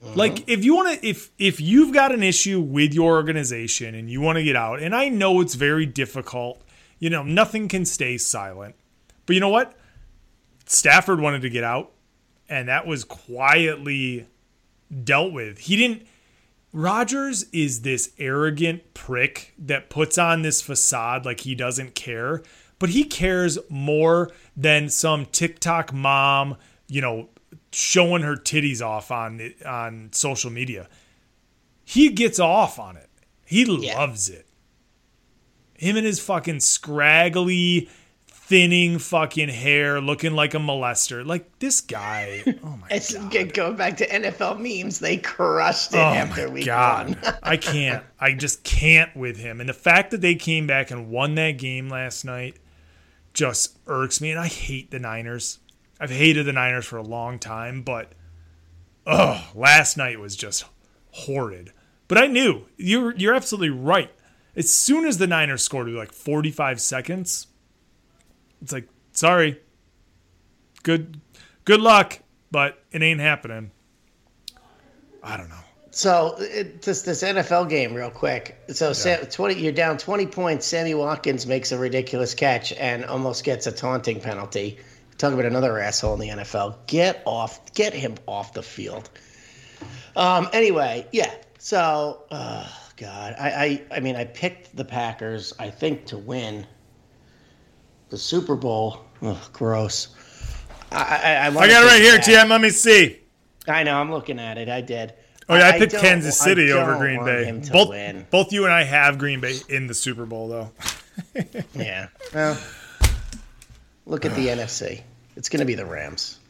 Mm-hmm. Like if you want to if if you've got an issue with your organization and you want to get out and I know it's very difficult, you know, nothing can stay silent. But you know what? Stafford wanted to get out and that was quietly dealt with. He didn't Rodgers is this arrogant prick that puts on this facade like he doesn't care, but he cares more than some TikTok mom, you know, showing her titties off on on social media. He gets off on it. He loves it. Him and his fucking scraggly, thinning fucking hair, looking like a molester. Like this guy. Oh my It's god. going back to NFL memes. They crushed it Oh after my week god. one. I can't. I just can't with him. And the fact that they came back and won that game last night just irks me. And I hate the Niners. I've hated the Niners for a long time, but oh, last night was just horrid. But I knew you're you're absolutely right. As soon as the Niners scored, like 45 seconds, it's like, sorry, good, good luck, but it ain't happening. I don't know. So it, this this NFL game, real quick. So Sam, twenty, you're down twenty points. Sammy Watkins makes a ridiculous catch and almost gets a taunting penalty. Talk about another asshole in the NFL. Get off, get him off the field. Um. Anyway, yeah. So, uh, God, I, I, I mean, I picked the Packers. I think to win the Super Bowl. Ugh, gross. I, I, I, I got it right here, TM. Let me see. I know. I'm looking at it. I did. Oh yeah, I picked don't- Kansas I City over Green Bay. Both, win. both you and I have Green Bay in the Super Bowl, though. Yeah. Well, look at the NFC. It's going to be the Rams.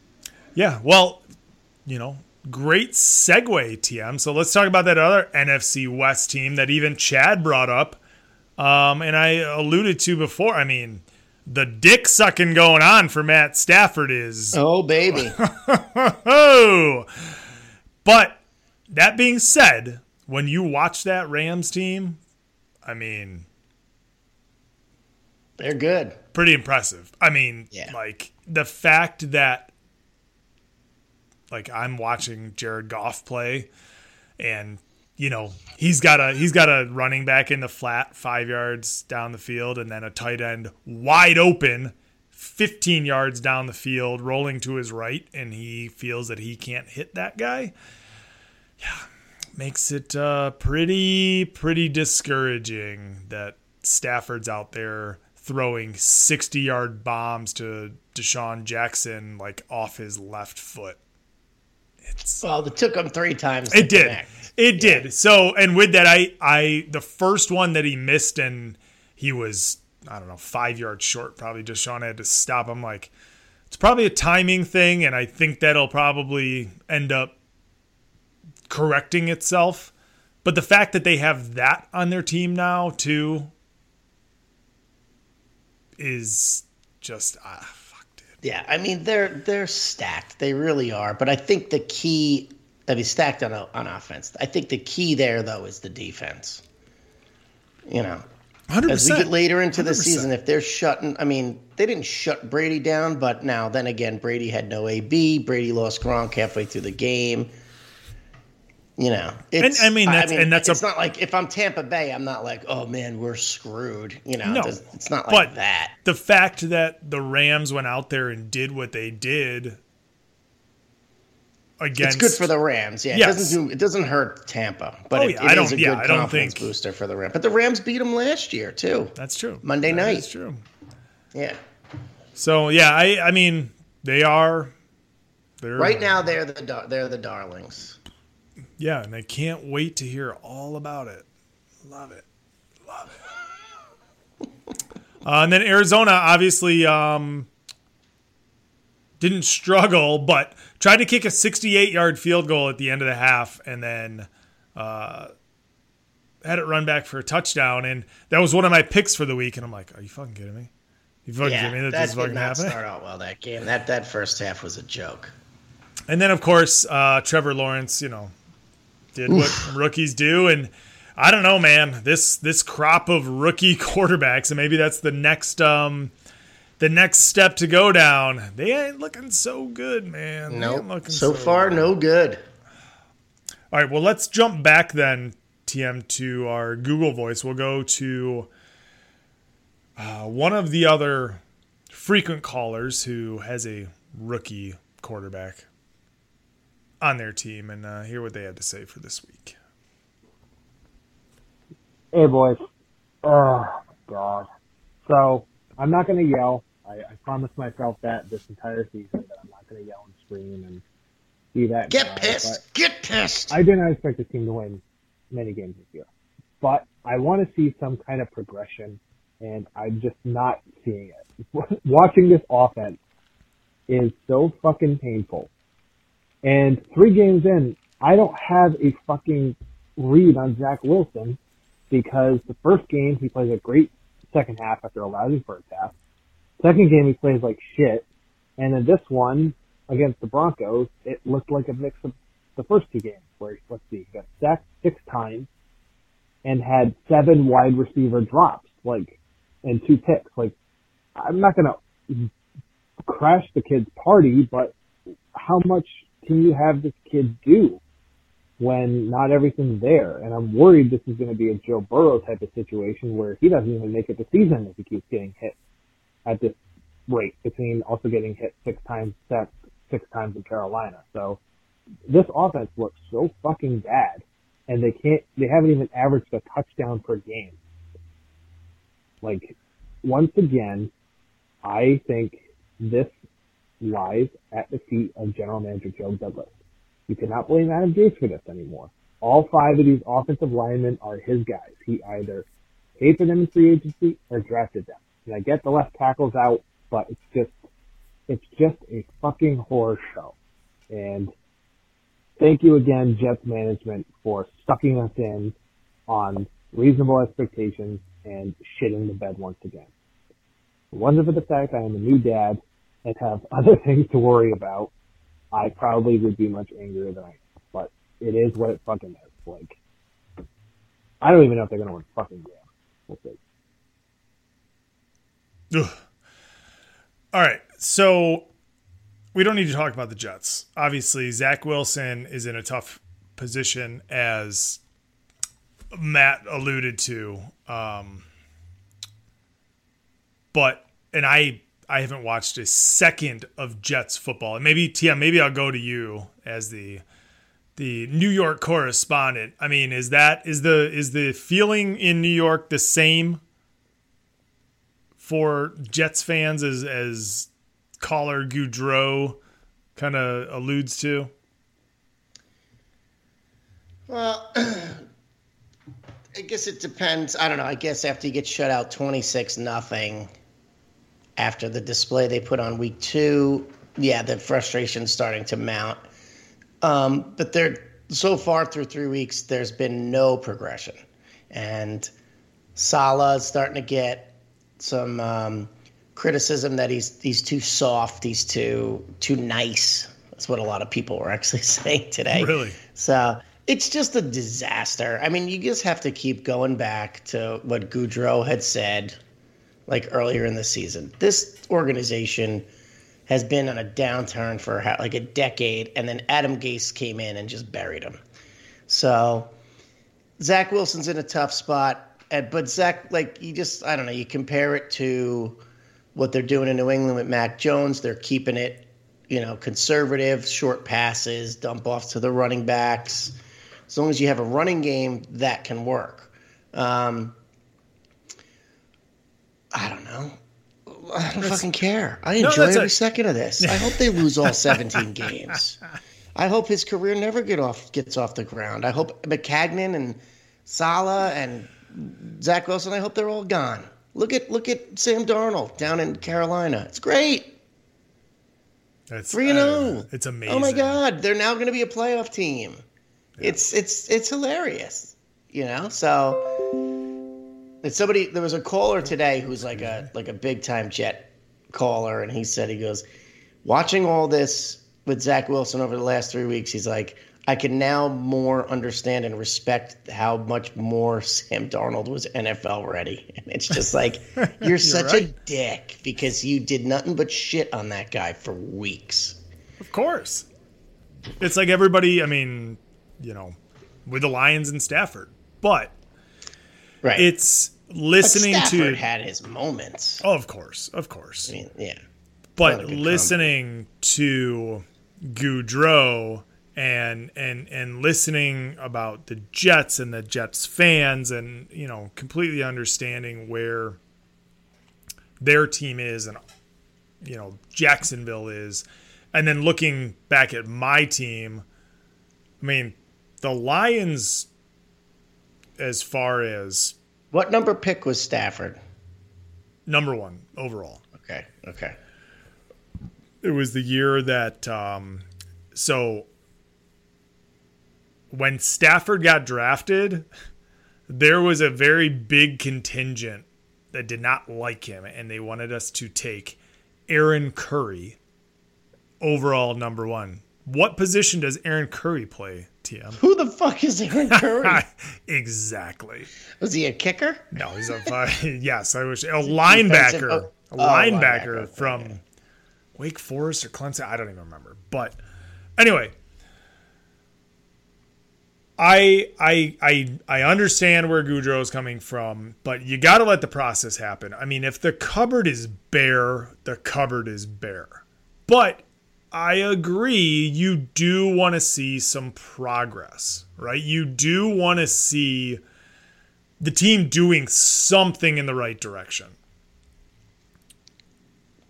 Yeah, well, you know, great segue, TM. So let's talk about that other NFC West team that even Chad brought up, um, and I alluded to before. I mean, the dick sucking going on for Matt Stafford is Oh, baby. oh. But that being said, when you watch that Rams team, I mean, They're good. pretty impressive. I mean, Yeah. like the fact that like I'm watching Jared Goff play and you know, he's got a he's got a running back in the flat 5 yards down the field and then a tight end wide open 15 yards down the field rolling to his right and he feels that he can't hit that guy. Yeah, makes it uh pretty pretty discouraging that Stafford's out there throwing 60 yard bombs to DeSean Jackson like off his left foot. It's Well, it took him three times. it did. connect. It did. So and with that I I the first one that he missed and he was I don't know, 5 yards short probably just DeSean had to stop him like it's probably a timing thing and I think that'll probably end up correcting itself. But the fact that they have that on their team now too is just ah dude. Yeah, I mean they're they're stacked. They really are. But I think the key, I mean, stacked on on offense. I think the key there though is the defense. You know, 100%. as we get later into the 100%. season, if they're shutting, I mean, they didn't shut Brady down, but now then again, Brady had no AB. Brady lost Gronk halfway through the game. You know, it's, I mean, that's- and that's a- it's not like if I'm Tampa Bay, I'm not like, oh man, we're screwed. You know, No. it's, not like But that. the fact that the Rams went out there and did what they did Against, It's good for the Rams. Yeah, Yes. it doesn't do it doesn't hurt Tampa, but Oh, it, yeah, it I is a yeah, good I confidence think- booster for the Rams. But the Rams beat them last year too. That's true. Monday That night. is true. Yeah, So yeah, I I mean they are they're right now they're the they're the darlings. Yeah, and I can't wait to hear all about it. Love it. Love it. uh, and then Arizona obviously um, didn't struggle, but tried to kick a 68 yard field goal at the end of the half and then uh, had it run back for a touchdown. And that was one of my picks for the week. And I'm like, are you fucking kidding me? You fucking Yeah, kidding me that, that this fucking not happening? start out well. That game, that that first half was a joke. And then, of course, uh, Trevor Lawrence, you know, did what rookies do, and I don't know, man. This this crop of rookie quarterbacks, and maybe that's the next um, the next step to go down. They ain't looking so good, man. No, ain't looking so far no good. All right, well, let's jump back then, TM, to our Google Voice. We'll go to uh, one of the other frequent callers who has a rookie quarterback on their team and uh, hear what they had to say for this week. Hey, boys. Oh, God. So, I'm not going to yell. I, I promised myself that this entire season that I'm not going to yell and scream and be that Get guy, pissed. Get pissed. I did not expect the team to win many games this year. But I want to see some kind of progression, and I'm just not seeing it. Watching this offense is so fucking painful. And three games in, I don't have a fucking read on Zach Wilson because the first game he plays a great second half after a lousy first half. Second game he plays like shit, and then this one against the Broncos, it looked like a mix of the first two games where let's see, he got sacked six times, and had seven wide receiver drops, like, and two picks. Like, I'm not gonna crash the kid's party, but how much can you have this kid do when not everything's there? And I'm worried this is going to be a Joe Burrow type of situation where he doesn't even make it the season if he keeps getting hit at this rate between also getting hit six times six, six times in Carolina. So this offense looks so fucking bad and they can't they haven't even averaged a touchdown per game. Like once again, I think this lies at the feet of general manager Joe Douglas. You cannot blame Adam Gase for this anymore. All five of these offensive linemen are his guys. He either paid for them in free agency or drafted them. And I get the left tackles out, but it's just it's just a fucking horror show. And thank you again, Jets management, for sucking us in on reasonable expectations and shitting the bed once again. If it wasn't for the fact I am a new dad and have other things to worry about, I probably would be much angrier than I am. But it is what it fucking is. Like, I don't even know if they're gonna win fucking game. We'll see. Ugh. All right, so we don't need to talk about the Jets. Obviously, Zach Wilson is in a tough position, as Matt alluded to. Um, but and I I haven't watched a second of Jets football. And maybe Tia, maybe I'll go to you as the the New York correspondent. I mean, is that is the is the feeling in New York the same for Jets fans as as caller Goudreau kind of alludes to? Well, I guess it depends. I don't know. I guess after you get shut out 26 nothing after the display they put on week two, yeah, the frustration's starting to mount. Um, but there, so far through three weeks, there's been no progression, and Salah is starting to get some um, criticism that he's he's too soft, he's too too nice. That's what a lot of people were actually saying today. Really? So it's just a disaster. I mean, you just have to keep going back to what Goudreau had said, like earlier in the season. This organization has been on a downturn for like a decade, and then Adam Gase came in and just buried him. So Zach Wilson's in a tough spot, but Zach, like you just, I don't know, you compare it to what they're doing in New England with Mac Jones. They're keeping it, you know, conservative, short passes, dump offs to the running backs. As long as you have a running game, that can work. Um, I don't know. I don't fucking care. I enjoy that's every a- second of this. I hope they lose all 17 games. I hope his career never get off gets off the ground. I hope Maccagnan and Salah and Zach Wilson. I hope they're all gone. Look at look at Sam Darnold down in Carolina. It's great. That's Three and uh, zero. It's amazing. Oh my God, they're now going to be a playoff team. It's it's it's hilarious, you know. So, and somebody there was a caller today who's like a like a big time Jet caller, and he said he goes, watching all this with Zach Wilson over the last three weeks, he's like, I can now more understand and respect how much more Sam Darnold was NFL ready, and it's just like you're, such a dick because you did nothing but shit on that guy for weeks. Of course. It's like everybody, I mean, you know, with the Lions and Stafford. But Right. it's But listening Stafford to had his moments. Oh, of course. Of course. I mean, yeah. but listening to Goudreau and and and listening about the Jets and the Jets fans and you know completely understanding where their team is and you know Jacksonville is and then looking back at my team I mean the Lions as far as What number pick was Stafford? number 1 overall Okay, okay. it was the year that um so when Stafford got drafted, there was a very big contingent that did not like him and they wanted us to take Aaron Curry overall number 1. What position does Aaron Curry play, TM. Who the fuck is Aaron Curry? exactly. Was he a kicker? No, he's a fi- yes. I wish a linebacker, oh, a linebacker linebacker, from. Wake Forest or Clemson. I don't even remember. But anyway, I I I I understand where Goudreau is coming from, but you got to let the process happen. I mean, if the cupboard is bare, the cupboard is bare. But I agree, you do want to see some progress, right? You do want to see the team doing something in the right direction.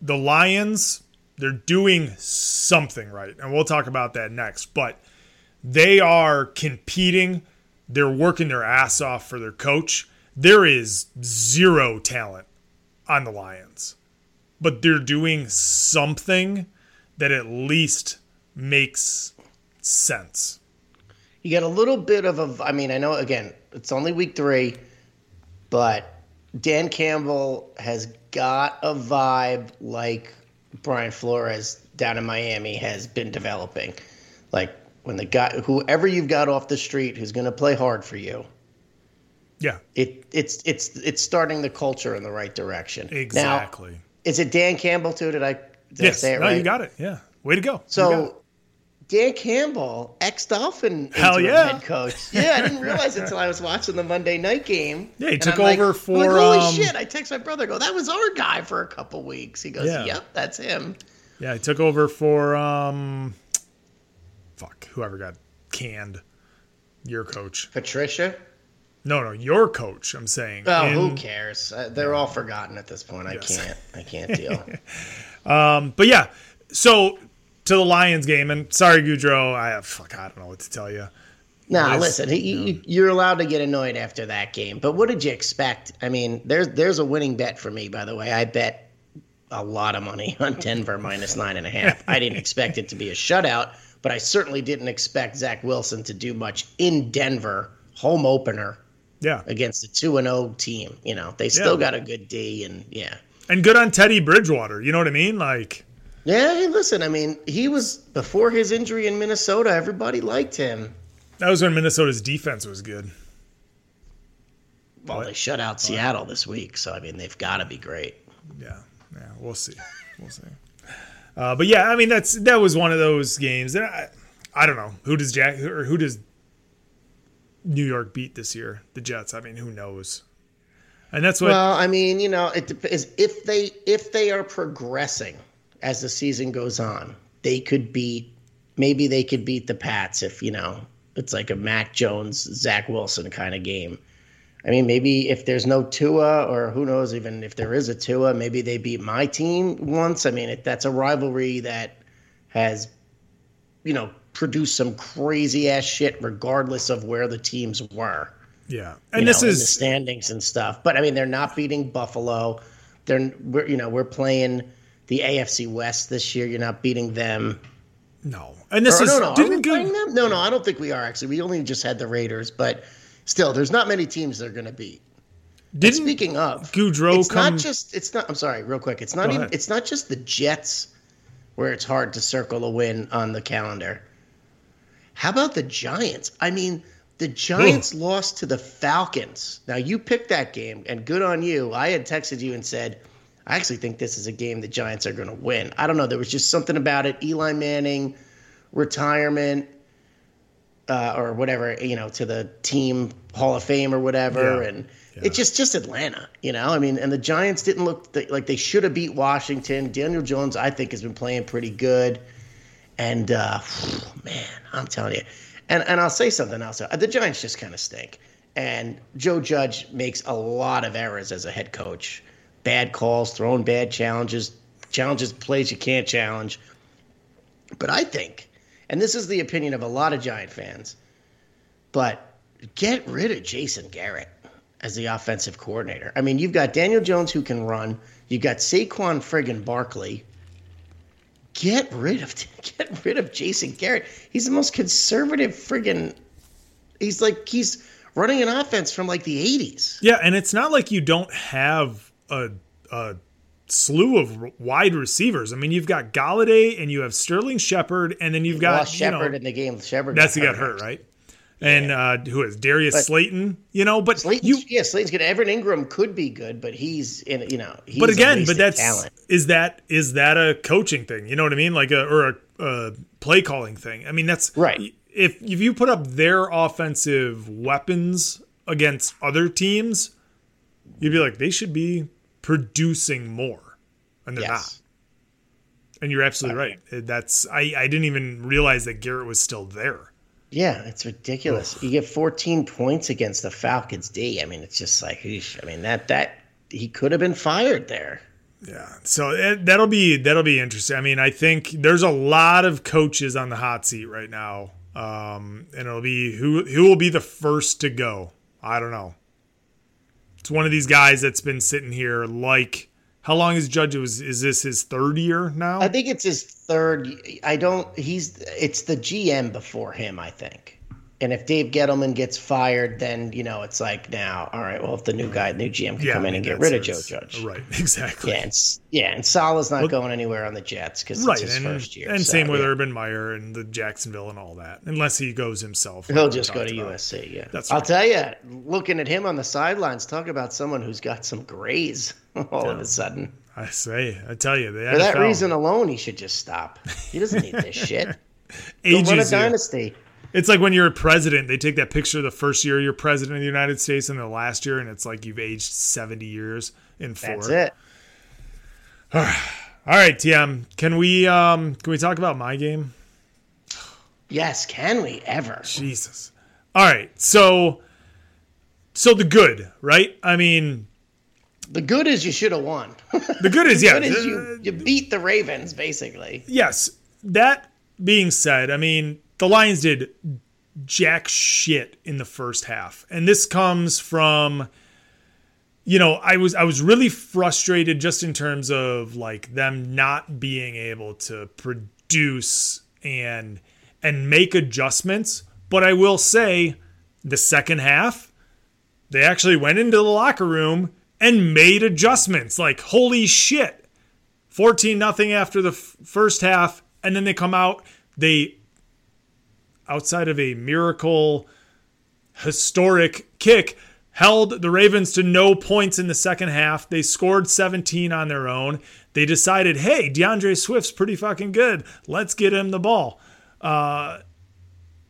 The Lions, they're doing something right, and we'll talk about that next. But they are competing, they're working their ass off for their coach. There is zero talent on the Lions, but they're doing something that at least makes sense. You get a little bit of a. I mean, I know again, it's only week three, but Dan Campbell has got a vibe like Brian Flores down in Miami has been developing. Like when the guy, whoever you've got off the street who's going to play hard for you, Yeah, it it's it's it's starting the culture in the right direction. Now, exactly. is it Dan Campbell too? Did I, did yes, no, right? you got it. Yeah, way to go. You got it. So Dan Campbell, ex Dolphin Hell yeah. head coach. Yeah, I didn't realize it until I was watching the Monday night game. Yeah, he took like- over I'm for, like, Holy um, shit! I text my brother. Go, that was our guy for a couple weeks. He goes, Yeah. Yep, that's him. Yeah, he took over for um, fuck, whoever got canned. Your coach. Patricia. No, no, your coach. I'm saying. Oh, In- who cares? Uh, they're all forgotten at this point. I Yes. can't. I can't deal. Um, but yeah, so to the Lions game, and sorry, Goudreau. I fuck, I don't know what to tell you. Nah, listen, he, you, you're allowed to get annoyed after that game. But what did you expect? I mean, there's there's a winning bet for me, by the way. I bet a lot of money on Denver minus nine and a half. I didn't expect it to be a shutout, but I certainly didn't expect Zach Wilson to do much in Denver, home opener Yeah, against a two and zero team. You know, they still Yeah. got a good D, and yeah. And good on Teddy Bridgewater. You know what I mean? Like, Yeah, hey, listen, I mean, he was before his injury in Minnesota. Everybody liked him. that was when Minnesota's defense was good. Well, they shut out Seattle this week, so I mean, they've got to be great. Yeah, yeah, we'll see, we'll see. Uh, but yeah, I mean that's that was one of those games. And I, I don't know who does Jack or who does New York beat this year? The Jets. I mean, who knows? And that's what. Well, I mean, you know, it depends if they if they are progressing as the season goes on, they could beat maybe they could beat the Pats if, you know, it's like a Mac Jones, Zach Wilson kind of game. I mean, maybe if there's no Tua, or who knows, even if there is a Tua, maybe they beat my team once. I mean, that's a rivalry that has, you know, produced some crazy ass shit, regardless of where the teams were yeah, and this know, in the is standings and stuff. But I mean, they're not beating Buffalo. They're we're you know we're playing the AFC West this year. You're not beating them. no, and this Or, is no, no, are we didn't go. playing them? No, no, I don't think we are actually. We only just had the Raiders, but still, there's not many teams they're going to beat. Didn't Speaking of, Goudreau it's come? not just. It's not. I'm sorry, real quick. It's not Go even. ahead. It's not just the Jets where it's hard to circle a win on the calendar. How about the Giants? I mean, the Giants lost to the Falcons. Now you picked that game, and good on you. I had texted you and said, I actually think this is a game the Giants are going to win. I don't know. There was just something about it. Eli Manning, retirement, uh, or whatever, you know, to the team Hall of Fame or whatever, Yeah. and it's just just Atlanta, you know. I mean, and the Giants didn't look th- like they should have beat Washington. Daniel Jones, I think, has been playing pretty good, and uh, man, I'm telling you, and and I'll say something else. The Giants just kind of stink, and Joe Judge makes a lot of errors as a head coach, bad calls, throwing bad challenges, challenges plays you can't challenge. But I think, and this is the opinion of a lot of Giant fans, but get rid of Jason Garrett as the offensive coordinator. I mean, you've got Daniel Jones who can run. You've got Saquon friggin' Barkley. Get rid of get rid of Jason Garrett. He's the most conservative friggin' he's like he's running an offense from like the 80s. Yeah, and it's not like you don't have a a slew of wide receivers. I mean, you've got Golladay and you have Sterling Shepard, and then you've got Lost you know, Shepard in the game. Shepard. that's he got hurt, right? And uh, who is Darius But- Slayton? You know, but Slayton's, you yeah, Slayton's good. Evan Engram could be good, but he's in. You know, he's but again, but that's talent. is that is that a coaching thing? You know what I mean? Like a or a, a play calling thing. I mean, that's Right. If if you put up their offensive weapons against other teams, you'd be like they should be producing more, and they're not. And you're absolutely right. That's I I didn't even realize that Garrett was still there. Yeah, it's ridiculous. You get 14 points against the Falcons D. I mean, it's just like. I mean that that he could have been fired there. Yeah, so it, that'll be that'll be interesting. I mean, I think there's a lot of coaches on the hot seat right now, um, and it'll be who who will be the first to go. I don't know. It's one of these guys that's been sitting here like how long is Judge? Was is this his third year now? I think it's his third. I don't. He's. It's the GM before him. I think. And if Dave Gettleman gets fired, then you know it's like now. All right. Well, if the new guy, new GM, can yeah, come in and get rid of Joe Judge. Right, exactly. Yeah, and, yeah, and Salah's not going anywhere on the Jets because right, it's his and, first year. and so, same with yeah. Urban Meyer and the Jacksonville and all that, unless he goes himself. He'll just go to about. USC. Yeah, That's I'll right. tell you. Looking at him on the sidelines, talk about someone who's got some grays all of a sudden. I say, I tell you, the For that reason alone, he should just stop. He doesn't need this shit. Go ages run a you. dynasty. It's like when you're a president, they take that picture the first year you're president of the United States and the last year, and it's like you've aged 70 years in four. That's it. All right, TM, can we um can we talk about my game? Yes, can we ever? Jesus. All right, so so the good, right? I mean, The good is you should have won. the good is yeah, good is you you beat the Ravens basically. yes. That being said, I mean, the Lions did jack shit in the first half. And this comes from you know, I was I was really frustrated just in terms of like them not being able to produce and and make adjustments, but I will say the second half they actually went into the locker room and made adjustments. Like holy shit. 14 nothing after the f- first half and then they come out they outside of a miracle historic kick held the Ravens to no points in the second half. They scored 17 on their own. They decided, hey, D'Andre Swift's pretty fucking good. Let's get him the ball. Uh,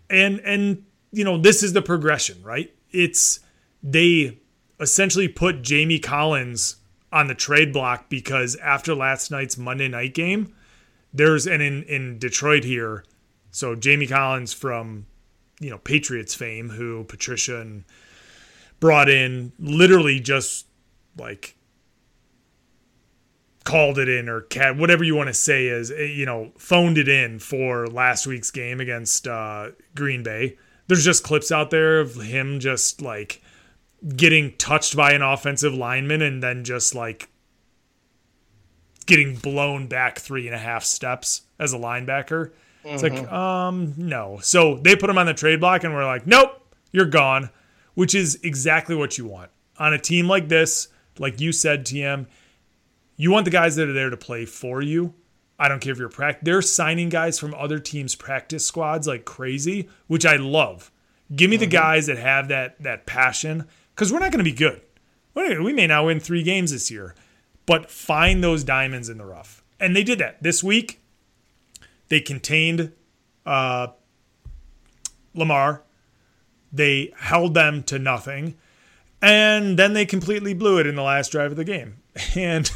and and you know this is the progression, right? It's they essentially put Jamie Collins on the trade block because after last night's Monday night game, there's and in in Detroit here, so Jamie Collins from you know Patriots fame, who Patricia and brought in, literally just like called it in or cat whatever you want to say is eh, you know phoned it in for last week's game against uh, Green Bay. There's just clips out there of him just like getting touched by an offensive lineman and then just like getting blown back three and a half steps as a linebacker. It's like, um, no. So they put him on the trade block and we're like, nope, you're gone, which is exactly what you want. On a team like this, like you said, TM, you want the guys that are there to play for you. I don't care if you're practice. They're signing guys from other teams' practice squads like crazy, which I love. Give me the guys that have that that passion, because we're not going to be good. We may not win three games this year, but find those diamonds in the rough, and they did that this week. They contained uh, Lamar. They held them to nothing, and then they completely blew it in the last drive of the game. And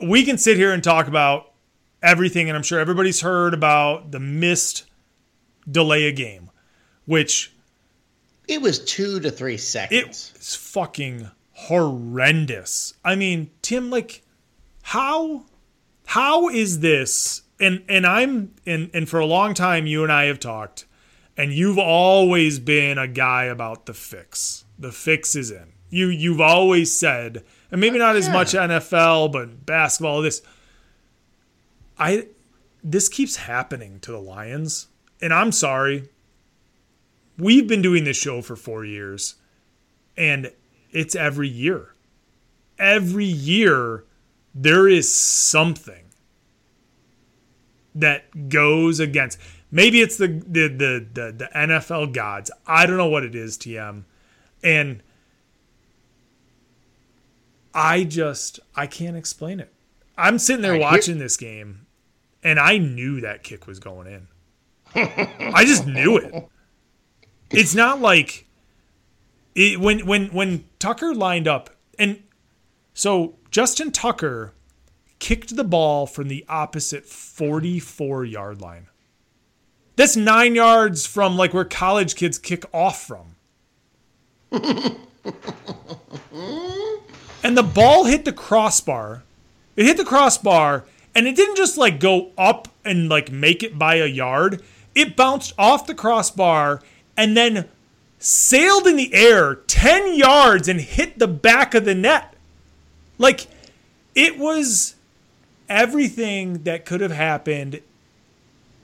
we can sit here and talk about everything, and I'm sure everybody's heard about the missed delay a game, which It was two to three seconds. It's fucking horrendous. I mean, Tim, like, how how is this? And and I'm and and for a long time, you and I have talked, and you've always been a guy about the fix. The fix is in. You you've always said, and maybe not as much NFL, but basketball. This I this keeps happening to the Lions, and I'm sorry. We've been doing this show for four years, and it's every year. Every year, there is something that goes against. Maybe it's the the the the, the NFL gods. I don't know what it is, TM, and I just I can't explain it. I'm sitting there watching this game, and I knew that kick was going in. I just knew it. It's not like it, when when when Tucker lined up, and so Justin Tucker kicked the ball from the opposite 44 yard line. That's nine yards from like where college kids kick off from. and the ball hit the crossbar. It hit the crossbar and it didn't just like go up and like make it by a yard. It bounced off the crossbar and then sailed in the air 10 yards and hit the back of the net. Like it was everything that could have happened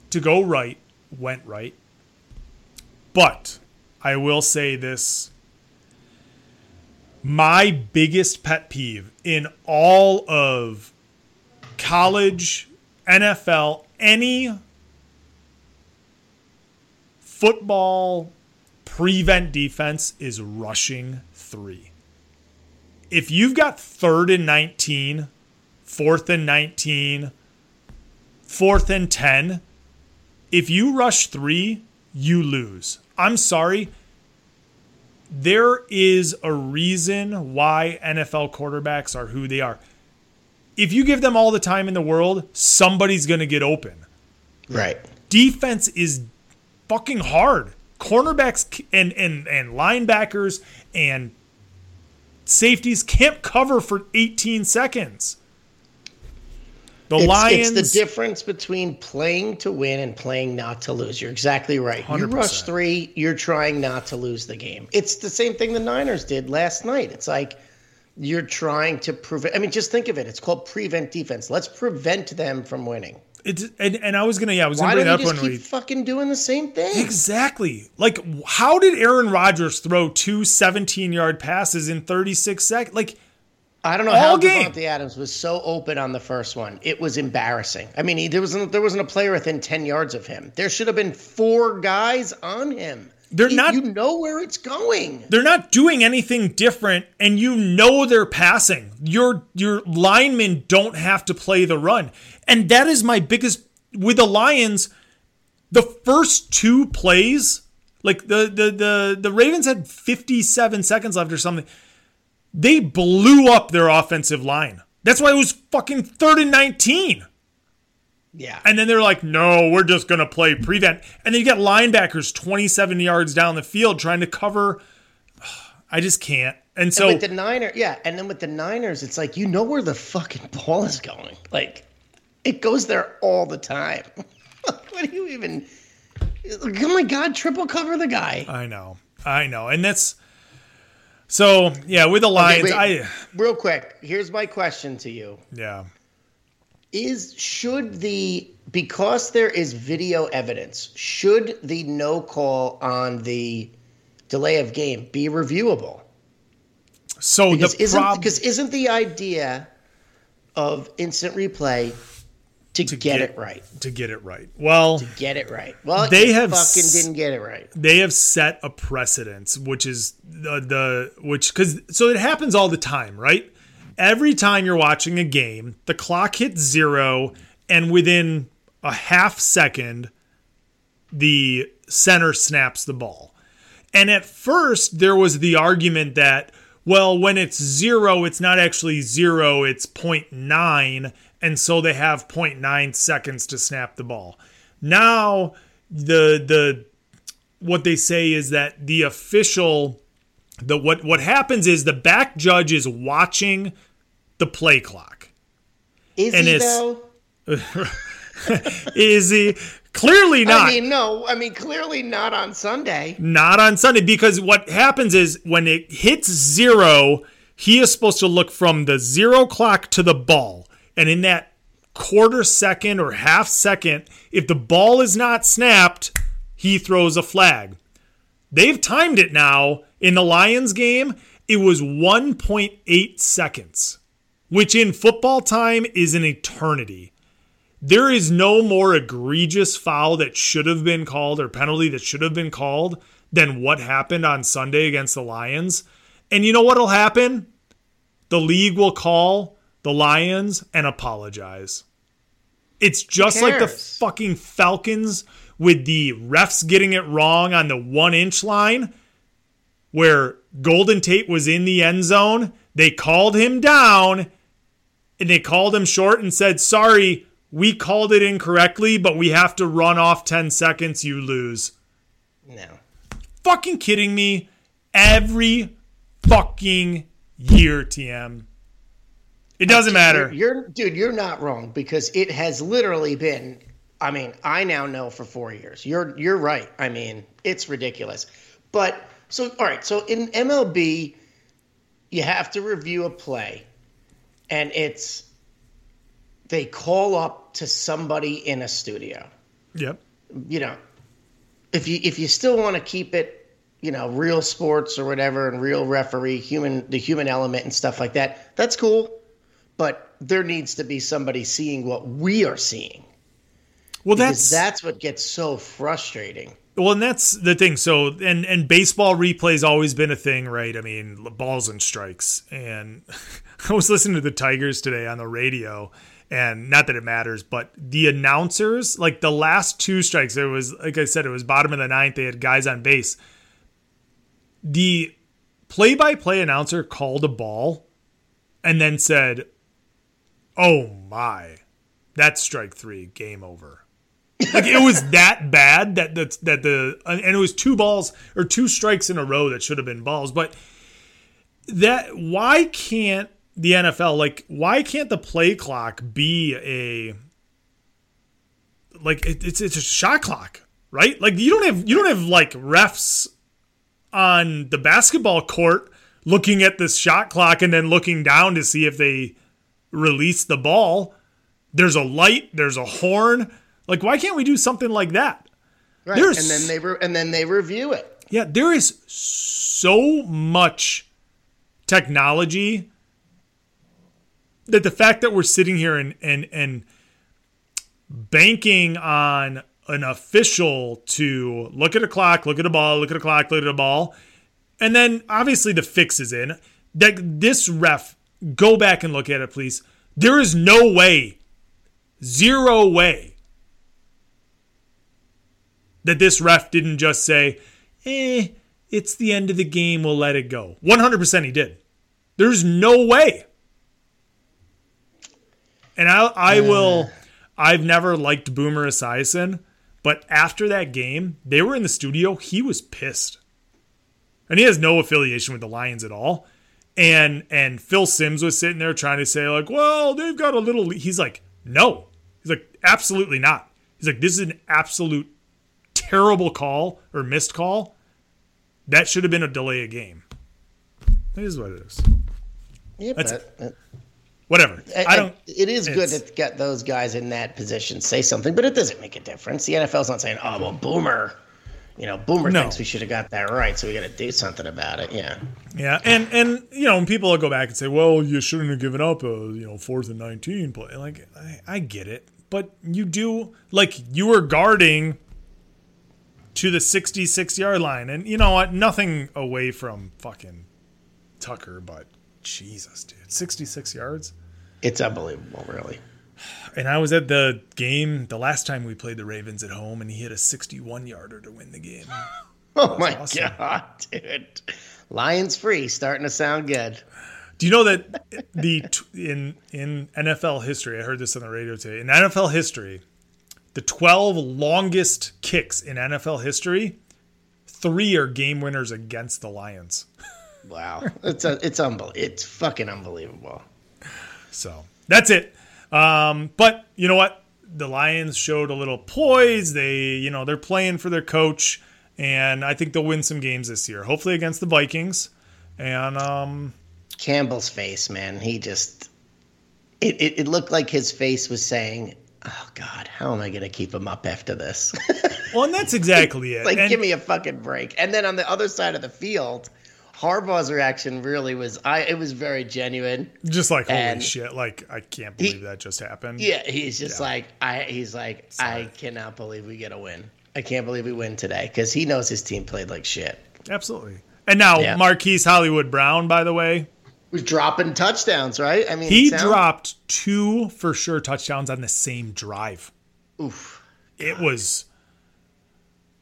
to go right went right. But I will say this my biggest pet peeve in all of college, NFL, any football prevent defense is rushing three. If you've got third and 19, fourth and 19, fourth and 10, if you rush three, you lose. I'm sorry. There is a reason why NFL quarterbacks are who they are. If you give them all the time in the world, somebody's going to get open. Right. Defense is fucking hard. Cornerbacks and, and, and linebackers and safeties can't cover for 18 seconds. The It's, Lions. it's the difference between playing to win and playing not to lose. You're exactly right. You 100%. rush three, you're trying not to lose the game. It's the same thing the Niners did last night. It's like you're trying to prevent. I mean, just think of it. It's called prevent defense. Let's prevent them from winning. It's, and, and I was gonna yeah I was Why gonna bring that you up just when keep we fucking doing the same thing? exactly like how did Aaron Rodgers throw two 17 yard passes in 36 seconds like I don't know how game. Davante Adams was so open on the first one. It was embarrassing. I mean, he, there wasn't there wasn't a player within ten yards of him. There should have been four guys on him. They're You- not- You know where it's going. they're not doing anything different and you know they're passing your your linemen don't have to play the run and that is my biggest with the lions the first two plays like the the the, the ravens had 57 seconds left or something they blew up their offensive line that's why it was fucking third and 19 Yeah. and then they're like, no, we're just going to play prevent. And then you get linebackers 27 yards down the field trying to cover. I just can't. And so, with the Niners, yeah, and then with the Niners, it's like you know where the fucking ball is going. Like it goes there all the time. what do you even? Oh my god! Triple cover the guy. I know. I know. And that's. So, yeah, with the Lions, wait. I. Real quick, here's my question to you: Yeah. Is should the because there is video evidence, should the no call on the delay of game be reviewable? So Because the isn't problem. because isn't the idea of instant replay to, get, get- it right? to get it right. Well, to Get it right. Well, They have fucking didn't get it right. they have set a precedence which is the, the which because so it happens all the time right every time you're watching a game the clock hits zero and within a half second the center snaps the ball and at first there was the argument that well when it's zero it's not actually zero it's 0.9 and so they have 0.9 seconds to snap the ball now the the what they say is that the official the what what happens is the back judge is watching the play clock. Is And he though? Is he clearly not? I mean, no. I mean, clearly not on Sunday. not on Sunday because what happens is when it hits zero, he is supposed to look from the zero clock to the ball. And in that quarter second or half second, if the ball is not snapped, he throws a flag. They've timed it now in the Lions game. It was 1.8 seconds. which in football time is an eternity. There is no more egregious foul that should have been called or penalty that should have been called than what happened on Sunday against the Lions. And you know what'll happen? The league will call the Lions and apologize. It's just like the fucking Falcons with the refs getting it wrong on the one inch line where Golden Tate was in the end zone. They called him down and they called him short and said, Sorry, we called it incorrectly, but we have to run off 10 seconds. You lose. No. Fucking kidding me? Every fucking year, TM. It doesn't matter. You're, you're dude, you're not wrong because it has literally been I mean, I now know for 4 years. You're you're right. I mean, it's ridiculous. But so all right, so in MLB you have to review a play and it's they call up to somebody in a studio. Yep. you know, if you if you still want to keep it, you know, real sports or whatever, and real referee, human the human element and stuff like that, that's cool. But there needs to be somebody seeing what we are seeing. Well, that's that's what gets so frustrating. Well, and that's the thing. So, and and baseball replay's always been a thing, right? I mean, balls and strikes. And I was listening to the Tigers today on the radio, and not that it matters, but the announcers, like the last two strikes, it was like I said, it was bottom of the ninth. They had guys on base. The play-by-play announcer called a ball, and then said, "Oh my, that's strike three, game over." like it was that bad that that that the and it was two balls or two strikes in a row that should have been balls but that why can't the NFL like why can't the play clock be a like it, it's it's a shot clock right like you don't have you don't have like refs on the basketball court looking at this shot clock and then looking down to see if they release the ball there's a light there's a horn like why can't we do something like that Right. There's- and then they re- and then they review it. yeah, there is so much technology that the fact that we're sitting here and and and banking on an official to look at a clock, look at a ball, look at a clock, look at a ball, and then obviously the fix is in. That this ref go back and look at it, please. There is no way, zero way that this ref didn't just say, eh, it's the end of the game, we'll let it go. 100% he did. There's no way. And I, I will, I've never liked Boomer Esiason, but after that game, they were in the studio, he was pissed. And he has no affiliation with the Lions at all. And and Phil Simms was sitting there trying to say like, well, they've got a little. He's like, no. He's like, absolutely not. He's like, this is an absolute terrible call or missed call. That should have been a delay of game. It is what it is. Yeah, That's- but, uh, Whatever. I don't. It is good to get those guys in that position say something, but it doesn't make a difference. The NFL's not saying, "Oh, well, Boomer." You know, Boomer No. thinks we should have got that right, so we got to do something about it. Yeah. Yeah, and and you know, people will go back and say, "Well, you shouldn't have given up a you know fourth and nineteen play." Like, I, I get it, but you do like you were guarding to the sixty-six yard line, and you know what? Nothing away from fucking Tucker, but Jesus, dude, sixty-six yards. It's unbelievable, really. And I was at the game the last time we played the Ravens at home, and he hit a sixty-one yarder to win the game. Oh my awesome. god, dude! Lions free, starting to sound good. Do you know that the in in NFL history? I heard this on the radio today. In NFL history, the 12 longest kicks in NFL history, three are game winners against the Lions. Wow, it's a, it's unbelievable. It's fucking unbelievable. So that's it. Um, but you know what? The Lions showed a little poise. They, you know, they're playing for their coach, and I think they'll win some games this year. Hopefully against the Vikings. And um, Campbell's face, man, he just it, it, it looked like his face was saying, "Oh God, how am I going to keep him up after this?" well, and that's exactly it. like, And- give me a fucking break. And then on the other side of the field, Harbaugh's reaction really was I it was very genuine. Just like holy And- shit! Like I can't believe that just happened. Yeah, he's just Yeah. like I he's like Sorry. I cannot believe we get a win. I can't believe we win today because he knows his team played like shit. absolutely. And now Yeah. Marquise Hollywood Brown, by the way, Was dropping touchdowns, right? I mean, he it sound- dropped two for sure touchdowns on the same drive. Oof. It was,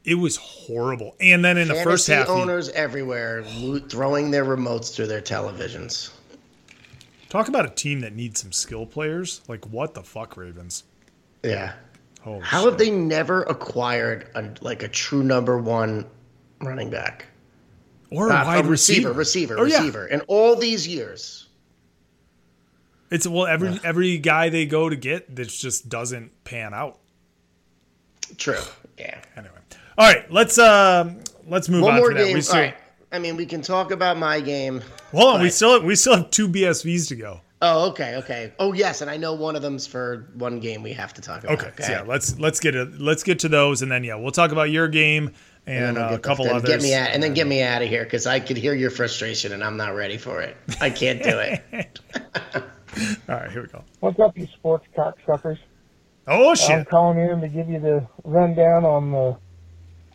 it was horrible. And then in the first Fantasy half, he- owners everywhere lo- throwing their remotes through their televisions. talk about a team that needs some skill players. Like what the fuck, Ravens? Yeah. Holy How shit. have they never acquired a, like a true number one running back? or a wide a receiver, receiver, Oh, yeah. receiver. In all these years. It's well every every guy they go to get that just doesn't pan out. True. Yeah. Anyway, all right, let's um let's move One on more from that. game. We still, All right. I mean, we can talk about my game. hold on, we but- still we still have two BSVs to go. Oh, okay, okay. Oh, yes, and I know one of them's for one game we have to talk about. Okay, so yeah, let's let's get it. Let's get to those, and then yeah, we'll talk about your game and, we'll uh, a couple then others. Get me out, and then get me out of here because I could hear your frustration, and I'm not ready for it. I can't do it. All right, here we go. What's up, you sports cocksuckers? Oh shit! I'm shit! calling in to give you the rundown on the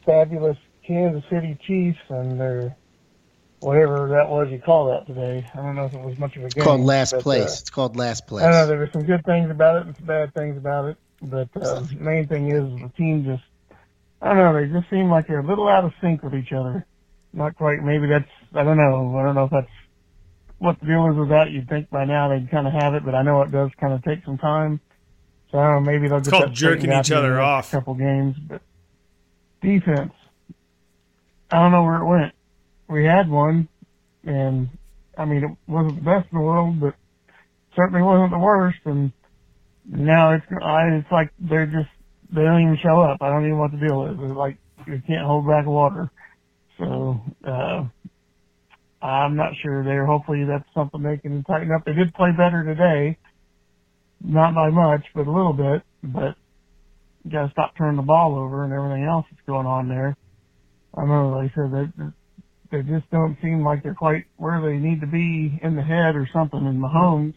fabulous Kansas City Chiefs and their whatever that was you call that today. I don't know if it was much of a game. It's called last but, uh, place. it's called last place. I don't know there were some good things about it and some bad things about it, but uh, the main thing is the team just, I don't know, they just seem like they're a little out of sync with each other. Not quite, maybe that's, I don't know, I don't know if that's what the deal is with that. You'd think by now they'd kind of have it, but I know it does kind of take some time. So I don't know, maybe they'll get called that straightened jerking out each here in other the next off. Couple games, but defense, I don't know where it went. We had one, and I mean it wasn't the best in the world, but certainly wasn't the worst. And now it's I, it's like they're just they don't even show up. I don't even what the deal is. It's like you can't hold back water. So uh, I'm not sure there. Hopefully that's something they can tighten up. They did play better today, not by much, but a little bit. But you got to stop turning the ball over and everything else that's going on there. I like I said, they, they just don't seem like they're quite where they need to be in the head or something. And Mahomes,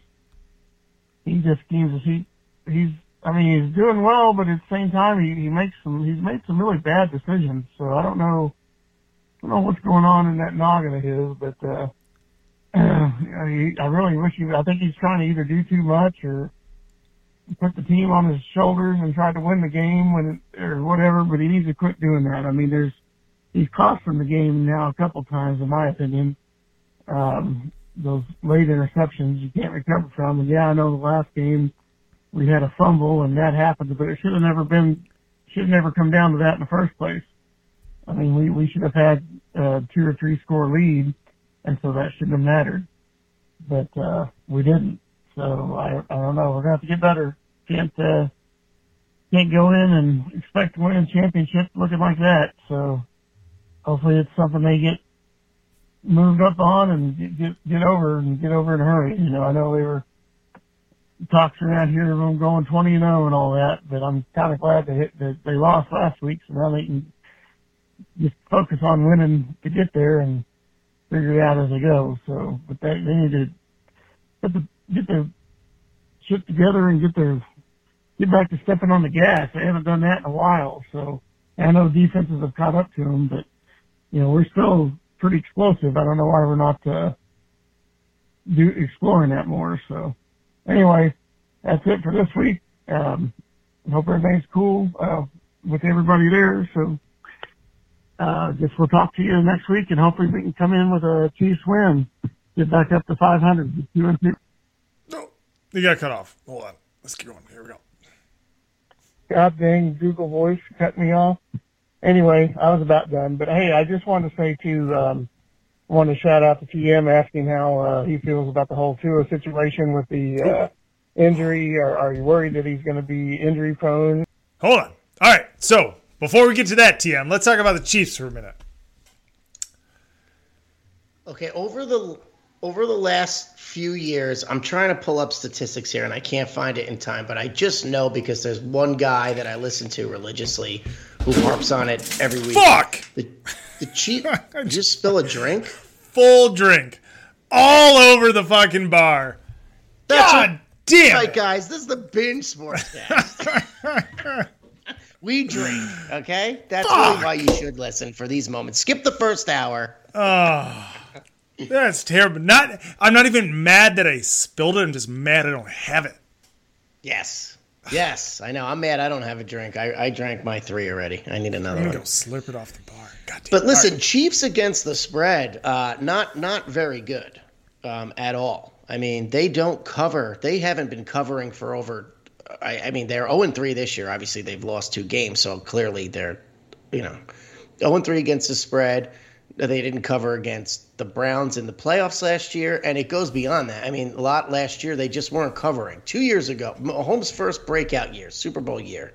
he just seems he he's I mean he's doing well, but at the same time he, he makes some he's made some really bad decisions. So I don't know I don't know what's going on in that noggin of his, but uh, I really wish he. I think he's trying to either do too much or put the team on his shoulders and try to win the game when it, or whatever. But he needs to quit doing that. I mean, there's he's cost them the game now a couple times, in my opinion. Um, those late interceptions you can't recover from. And yeah, I know the last game we had a fumble and that happened, but it should have never been, should have never come down to that in the first place. I mean, we, we should have had a two or three score lead, and so that shouldn't have mattered. But, uh, we didn't. So I, I don't know. We're to have to get better. Can't, uh, can't go in and expect to win a championship looking like that. So hopefully it's something they get moved up on and get, get, get over and get over in a hurry. You know, I know they were talks around here of them going 20 and 0 and all that, but I'm kind of glad they hit, that they lost last week, so now they can just focus on winning to get there and figure it out as they go. So, but they, they need to get the, get their shit together and get their, get back to stepping on the gas. They haven't done that in a while. So I know defenses have caught up to them, but you know, we're still pretty explosive. I don't know why we're not, uh, do, exploring that more. So anyway, that's it for this week. Um, hope everything's cool, uh, with everybody there. So, uh, guess we'll talk to you next week and hopefully we can come in with a Chiefs win. Get back up to 500. Two and. No, you got cut off. Hold on. Let's keep going. Here we go. God dang Google Voice cut me off. Anyway, I was about done. But hey, I just wanted to say to, um, I want to shout out to TM asking how uh, he feels about the whole Tua situation with the uh, injury. Are, are you worried that he's going to be injury prone? Hold on. All right. So before we get to that, TM, let's talk about the Chiefs for a minute. Okay, over the over the last few years, I'm trying to pull up statistics here and I can't find it in time, but I just know because there's one guy that I listen to religiously who harps on it every week. Fuck. The, the Chief, you spill a drink? full drink all over the fucking bar. That's God damn. right, guys. This is the binge sportscast. we drink, okay? That's really why you should listen for these moments. Skip the first hour. Ah. That's terrible. Not. I'm not even mad that I spilled it. I'm just mad I don't have it. Yes. Yes, I know. I'm mad I don't have a drink. I, I drank my three already. I need another I'm one. go slurp it off the bar. God damn. But listen, right. Chiefs against the spread, uh, not not very good um, at all. I mean, they don't cover. They haven't been covering for over. I, I mean, they're zero and three this year. Obviously, they've lost two games, so clearly they're, you know, zero and three against the spread. They didn't cover against the Browns in the playoffs last year, and it goes beyond that. I mean, a lot last year they just weren't covering. Two years ago, Mahomes' first breakout year, Super Bowl year,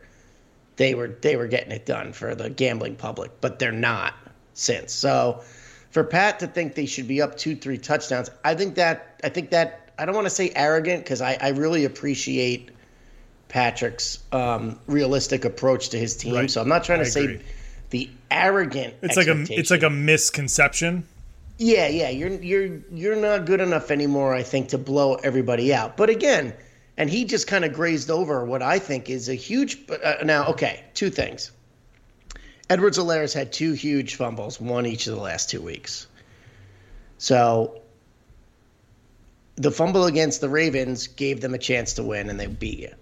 they were they were getting it done for the gambling public, but they're not since. So for Pat to think they should be up two, three touchdowns, I think that I think that I don't want to say arrogant because I, I really appreciate Patrick's um, realistic approach to his team. Right. So I'm not trying to I say agree. the arrogant. it's like a it's like a misconception. Yeah, yeah, you're you're you're not good enough anymore, I think, to blow everybody out. But again, and he just kind of grazed over what I think is a huge. Uh, now, okay, two things. Edwards-Helaire's had two huge fumbles, one each of the last two weeks. So the fumble against the Ravens gave them a chance to win, and they beat you.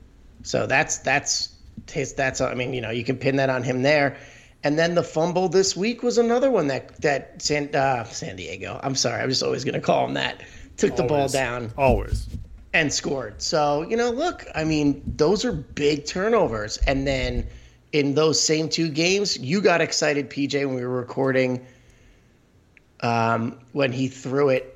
So that's that's his. That's I mean, you know, you can pin that on him there. And then the fumble this week was another one that that San uh, San Diego. I'm sorry, I'm just always going to call him that. Took the ball down Always. and scored. So, you know, look, I mean, those are big turnovers. And then in those same two games, you got excited, PJ, when we were recording um, when he threw it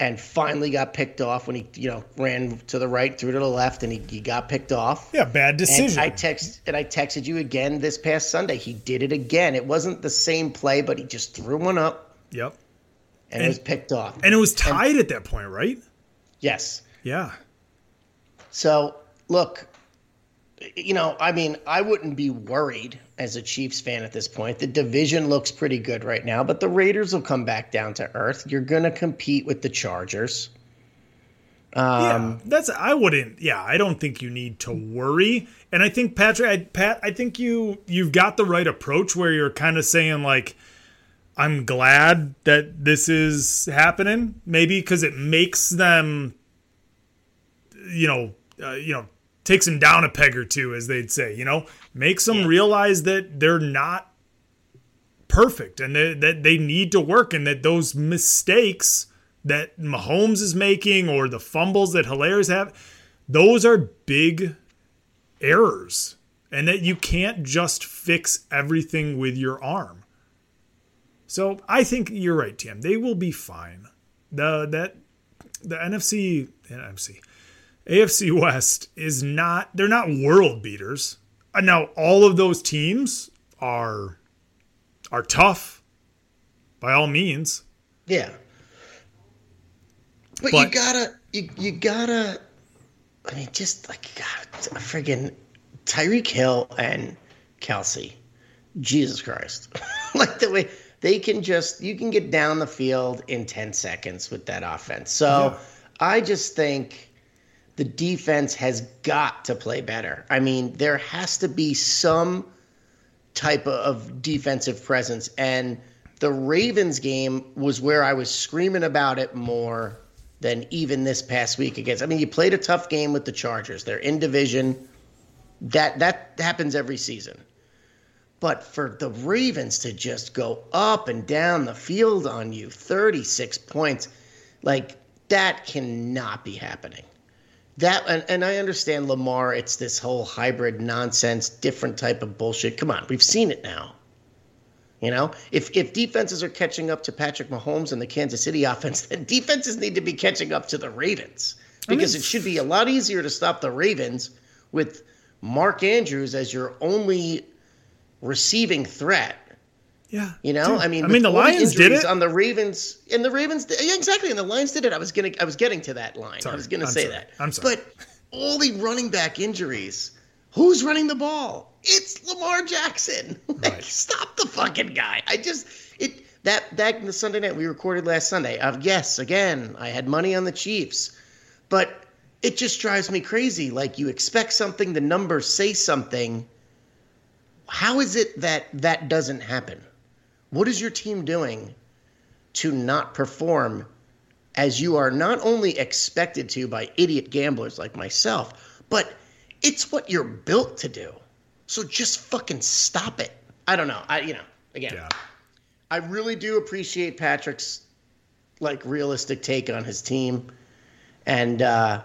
and finally got picked off when he, you know, ran to the right, threw to the left, and he, he got picked off. Yeah, bad And decision. I text and I texted you again this past Sunday. He did it again. It wasn't the same play, but he just threw one up yep. and, it was picked off. And it was tied at that point, right? yes. Yeah. So, look, you know, I mean, I wouldn't be worried as a Chiefs fan at this point. The division looks pretty good right now, but the Raiders will come back down to earth. You're going to compete with the Chargers. Yeah, Um, that's I wouldn't. Yeah, I don't think you need to worry. And I think Patrick, I, Pat, I think you you've got the right approach where you're kind of saying like, I'm glad that this is happening. Maybe because it makes them, you know, uh, you know, takes them down a peg or two, as they'd say. You know, makes them realize that they're not perfect and that, that they need to work and that those mistakes that Mahomes is making or the fumbles that Helaire's have, those are big errors. And that you can't just fix everything with your arm. So I think you're right, Tim. They will be fine. The that the NFC NFC AFC West is not they're not world beaters. Uh, Now all of those teams are are tough by all means. yeah. But, But- you gotta, you, you gotta, I mean, just like, God, friggin' Tyreek Hill and Kelce. Jesus Christ. like the way they can just, you can get down the field in 10 seconds with that offense. So I just think the defense has got to play better. I mean, there has to be some type of defensive presence. And the Ravens game was where I was screaming about it more than even this past week against. I mean, you played a tough game with the Chargers. They're in division. That that happens every season. But for the Ravens to just go up and down the field on you, 36 points, like that cannot be happening. That and, and I understand Lamar, it's this whole hybrid nonsense, different type of bullshit. Come on, we've seen it now. You know, if if defenses are catching up to Patrick Mahomes and the Kansas City offense, then defenses need to be catching up to the Ravens because it should be a lot easier to stop the Ravens with Mark Andrews as your only receiving threat. Yeah. You know, Dude, I mean, I mean the Lions did it. on the Ravens, and the Ravens, yeah, exactly, and the Lions did it. I was gonna, I was getting to that line. I was gonna I'm say sorry, that. I'm sorry. But all the running back injuries, who's running the ball? It's Lamar Jackson. Like, Right. stop the fucking guy. I just, it. That that the Sunday night we recorded last Sunday. Uh, yes, again, I had money on the Chiefs, but it just drives me crazy. Like you expect something, the numbers say something. How is it that that doesn't happen? What is your team doing to not perform as you are not only expected to by idiot gamblers like myself, but it's what you're built to do. So just fucking stop it. I don't know. I you know, again, Yeah. I really do appreciate Patrick's like realistic take on his team. And uh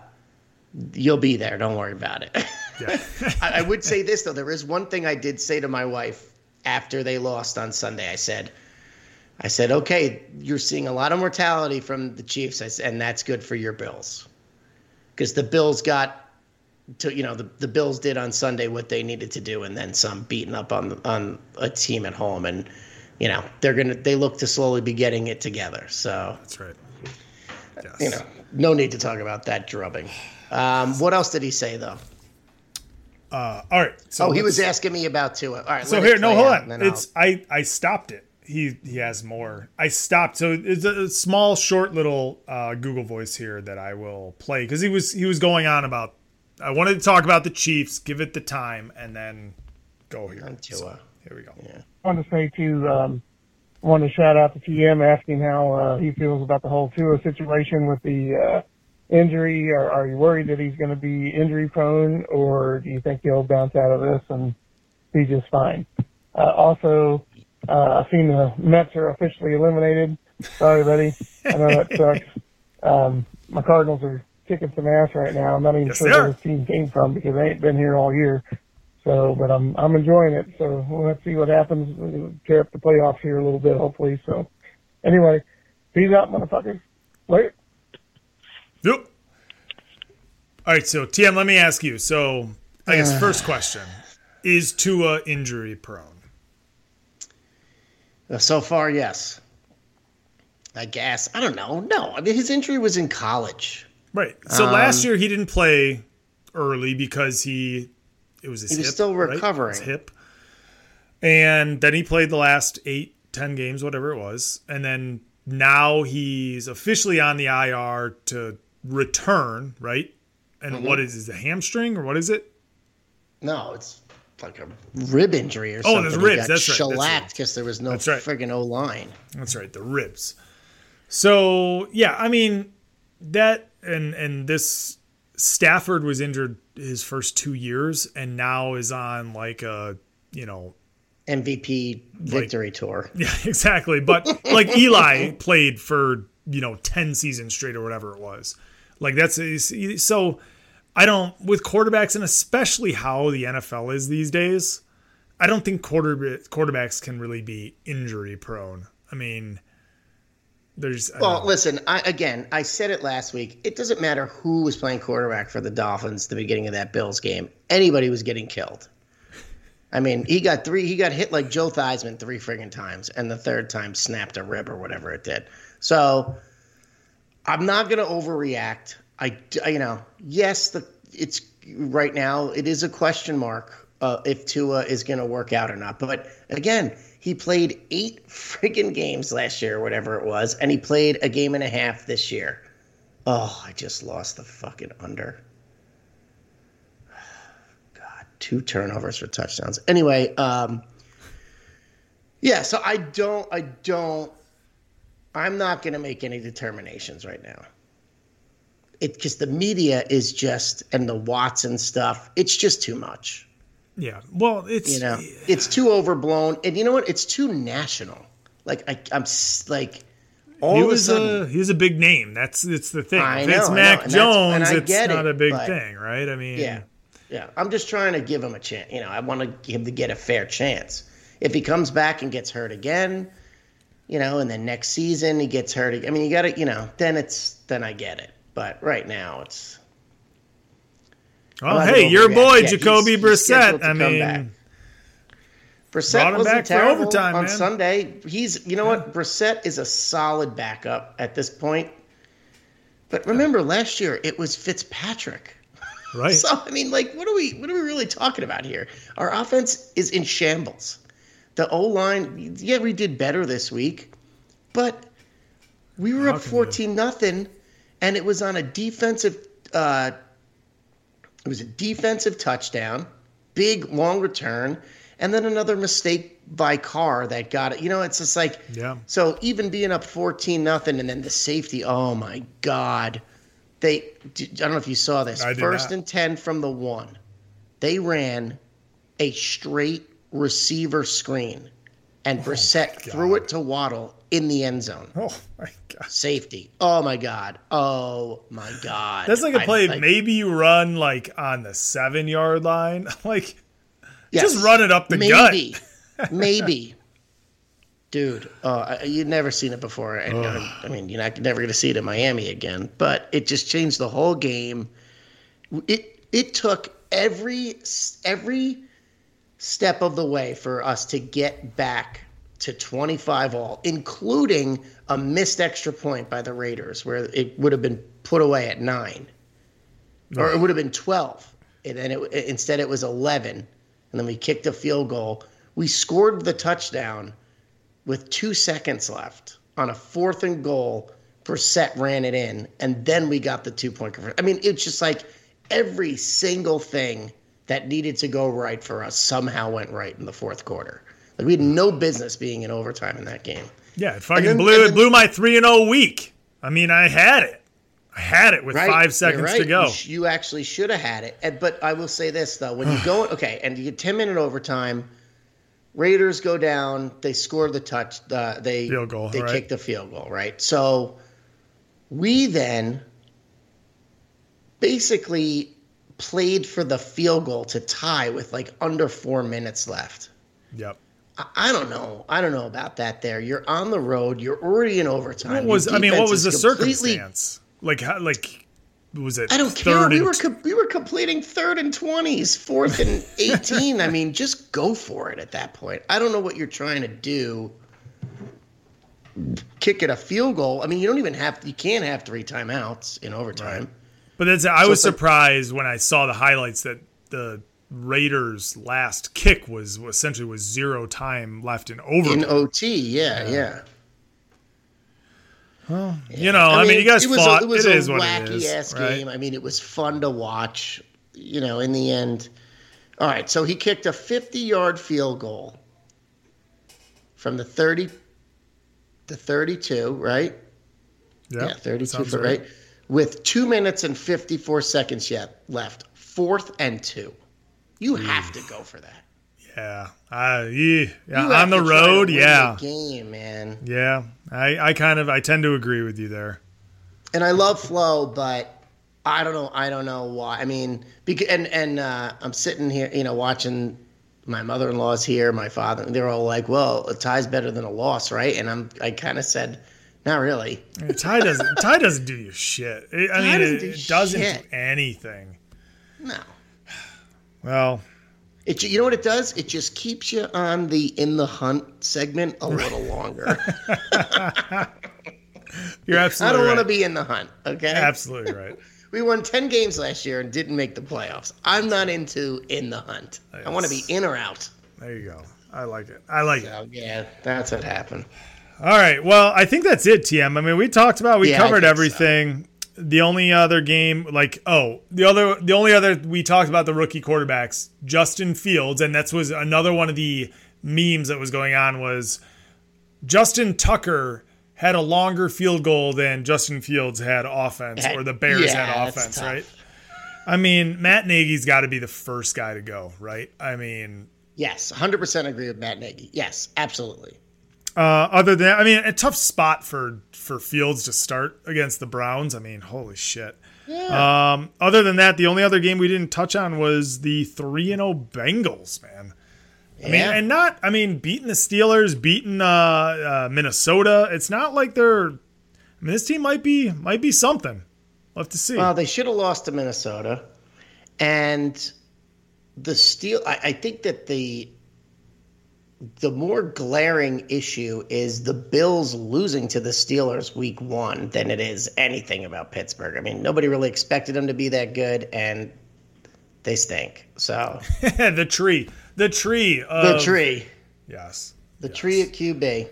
you'll be there, don't worry about it. Yeah. I, I would say this though. There is one thing I did say to my wife after they lost on Sunday. I said, I said, okay, you're seeing a lot of mortality from the Chiefs, I s- and that's good for your Bills, because the Bills got to, you know, the, the Bills did on Sunday what they needed to do, and then some, beating up on on a team at home, and you know they're gonna they look to slowly be getting it together. So That's right. Yes. you know, no need to talk about that drubbing. Um, what else did he say though? Uh, all right. So oh, he was asking me about Tua. All right. So here, no, play hold on. and I'll- It's I I stopped it. He he has more. I stopped. So it's a, a small, short, little uh, Google Voice here that I will play because he was he was going on about. I wanted to talk about the Chiefs, give it the time, and then go here. on So, here we go. Yeah. I want to say to um, I want to shout out to TM asking how uh, he feels about the whole Tua situation with the uh, injury. Are, are you worried that he's going to be injury prone, or do you think he'll bounce out of this and be just fine? Uh, also, uh, I've seen the Mets are officially eliminated. Sorry, buddy. I know that sucks. Um, my Cardinals are kicking some ass right now. I'm not even Yes, sure where this team came from because they ain't been here all year. So, but I'm I'm enjoying it. So well, let's see what happens. We'll tear up the playoffs here a little bit, hopefully. So, anyway, peace out, motherfuckers. Wait. Yep. All right. So TM, let me ask you. So I guess first question: Is Tua injury prone? Uh, So far, yes. I guess. I don't know. No, I mean his injury was in college. Right. So Um, last year he didn't play early because he it was his He was hip, still right? recovering. His hip. And then he played the last eight, ten games, whatever it was, and then now he's officially on the IR to return, right? And Mm-hmm. what is is a hamstring or what is it? No, it's like a rib injury or Oh, something. there's He ribs, got that's right. Shellacked because there was no That's right. friggin' O line. That's right, the ribs. So yeah, I mean that and and this Stafford was injured his first two years and now is on like a you know MVP victory tour. yeah exactly but like Eli played for you know ten seasons straight or whatever it was like that's so I don't with quarterbacks and especially how the NFL is these days I don't think quarter quarterbacks can really be injury prone. I mean there's I Well, listen, I, again, I said it last week. It doesn't matter who was playing quarterback for the Dolphins at the beginning of that Bills game. Anybody was getting killed. I mean, he got three. He got hit like Joe Theismann three friggin' times, and the third time snapped a rib or whatever it did. So I'm not going to overreact. I, you know, yes, the it's right now it is a question mark uh, if Tua is going to work out or not. But again, he played eight friggin' games last year, or whatever it was, and he played a game and a half this year. Oh, I just lost the fucking under. God, two turnovers for touchdowns. Anyway, um, yeah. So I don't, I don't, I'm not going to make any determinations right now. It because the media is just and the Watson stuff. It's just too much. yeah well it's You know, it's too overblown, and you know what? It's too national. Like I, I'm like all he of a sudden. a he's a big name. That's it's the thing. I if it's know, I Mac know, and that's- and Jones, it's not it, a big but- thing, right? I mean, Yeah. Yeah. I'm just trying to give him a chance. You know, I want to him to get a fair chance. If he comes back and gets hurt again, you know, and then next season he gets hurt. I mean, you got to, you know, then it's, then I get it. But right now it's, oh, Well, hey, your boy Yeah, Jacoby he's Brissett. to I mean, back. Brissett wasn't back for terrible overtime, on man. Sunday. He's, you know what? Brissett is a solid backup at this point. But remember, last year it was Fitzpatrick. right? So I mean, like, what are we what are we really talking about here? Our offense is in shambles. The O line, yeah, we did better this week, but we were How up you? 14 nothing, and it was on a defensive. Uh, it was a defensive touchdown, big long return, and then another mistake by Carr that got it. You know, it's just like Yeah. so even being up 14 nothing and then the safety, oh my god. They I don't know if you saw this. First not. and 10 from the 1. They ran a straight receiver screen and Brissett threw it to Waddle in the end zone. Oh my god. Safety. Oh my god. Oh my god. That's like a play. like- maybe you run like on the seven yard line. Like Yes. just run it up the maybe, gut. maybe, dude. Uh, you'd never seen it before, and I mean, you're not never going to see it in Miami again. But it just changed the whole game. It it took every every step of the way for us to get back to 25 all, including a missed extra point by the Raiders, where it would have been put away at nine, or it would have been 12, and then it, instead it was 11, and then we kicked a field goal. We scored the touchdown with two seconds left on a fourth and goal. Brissett ran it in, and then we got the two point conversion. I mean, it's just like every single thing that needed to go right for us somehow went right in the fourth quarter. Like we had no business being in overtime in that game. Yeah, it fucking then- blew and it blew my three and zero week. I mean, I had it. I had it with Right? five seconds right. to go. You, sh- you actually should have had it. And, but I will say this though: when you go, okay, and you get ten minute overtime, Raiders go down. They score the touch. Uh, they Field goal, They right. kick the field goal. Right. So we then basically played for the field goal to tie with like under four minutes left. Yep. I- I don't know. I don't know about that. There, you're on the road. You're already in overtime. What was I mean? What was the circumstance? Like how? Like was it? I don't care. We were com- we were completing third and twenties, fourth and eighteen. I mean, just go for it at that point. I don't know what you're trying to do. Kick it a field goal. I mean, you don't even have. You can't have three timeouts in overtime. But that's I So was it's like- surprised when I saw the highlights that the Raiders' last kick was, essentially was zero time left in over In OT, yeah, yeah. Well, you know, I, mean, you guys it was fought. A, it was it a is what it wacky is. ass right? game. I mean, it was fun to watch. You know, in the end. All right, so he kicked a 50-yard field goal from the 30 to 32, right? Yeah, Yeah, 32 sounds for right. With two minutes and 54 seconds yet left. Fourth and two. You have to go for that. Yeah, uh, yeah, yeah. You have on the to try to road. Yeah, game, man. yeah. I, I kind of I tend to agree with you there. And I love Flo, but I don't know. I don't know why. I mean, because, and and uh, I'm sitting here, you know, watching my mother-in-law's here, my father. They're all like, "Well, a tie's better than a loss, right?" And I'm, I kind of said, "Not really." I mean, Tie doesn't Tie doesn't do you shit. It- I mean, doesn't it, do it doesn't shit. do anything. No. Well, It, you know what it does? It just keeps you on the in the hunt segment a little longer. you're absolutely. I don't right. want to be in the hunt. Okay. absolutely right. We won 10 games last year and didn't make the playoffs. I'm not into in the hunt. I want to be in or out. There you go. I like it. I like it. So, yeah, that's what happened. All right. Well, I think that's it, TM. I mean, we talked about we Yeah, covered think so. everything. The only other game, like oh, the other, the only other we talked about the rookie quarterbacks, Justin Fields, and that was another one of the memes that was going on was Justin Tucker had a longer field goal than Justin Fields had offense, or the Bears Yeah, had offense, right? I mean, Matt Nagy's got to be the first guy to go, right? I mean, Yes, 100% agree with Matt Nagy. Yes, absolutely. Uh, other than, I mean, a tough spot for for Fields to start against the Browns. I mean, holy shit. Um, other than that, the only other game we didn't touch on was the three and zero Bengals, man. I mean, and not, I mean, beating the Steelers, beating uh, uh, Minnesota. It's not like they're. I mean, this team might be might be something. We'll have to see. Well, they should have lost to Minnesota. And the Steel, I, I think that the the more glaring issue is the Bills losing to the Steelers week one than it is anything about Pittsburgh. I mean, nobody really expected them to be that good, and they stink. So the tree, the tree, the tree, Yes. the tree at QB.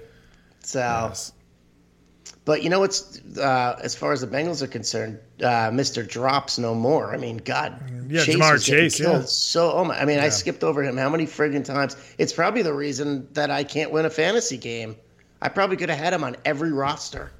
So But you know what's uh, as far as the Bengals are concerned, uh, Mister Drops no more. I mean, God, Yeah, Chase Ja'Marr Chase, killed yeah. So, oh my! I mean, I skipped over him how many friggin' times? It's probably the reason that I can't win a fantasy game. I probably could have had him on every roster.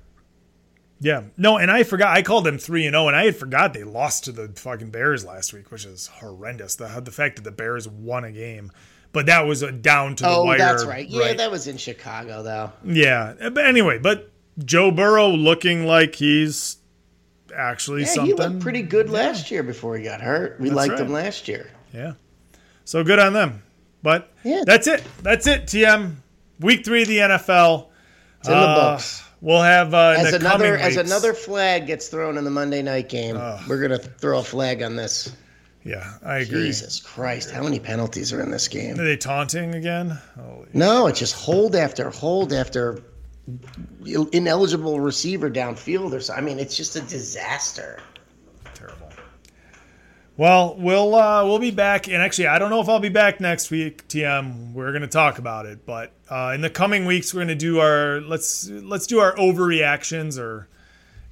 Yeah. No, and I forgot. I called them 3 and 0 and I had forgot they lost to the fucking Bears last week, which is horrendous. The the fact that the Bears won a game. But that was a down to the Oh, wire. that's right. Yeah, that was in Chicago though. Yeah. But anyway, but Joe Burrow looking like he's actually Yeah, something. he looked pretty good last year before he got hurt. We That's liked right. him last year. Yeah. So good on them. But Yeah. that's it. That's it, TM. Week three of the NFL. It's in the Uh, books. We'll have uh, As another as another flag gets thrown in the Monday night game, we're gonna throw a flag on this. Yeah, I agree. Jesus Christ, how many penalties are in this game? Are they taunting again? Holy No, it's just hold after hold after ineligible receiver downfield or so. I mean, it's just a disaster. terrible. Well, we'll uh, we'll be back, and actually, I don't know if I'll be back next week. TM, we're going to talk about it, but uh, in the coming weeks, we're going to do our let's let's do our overreactions or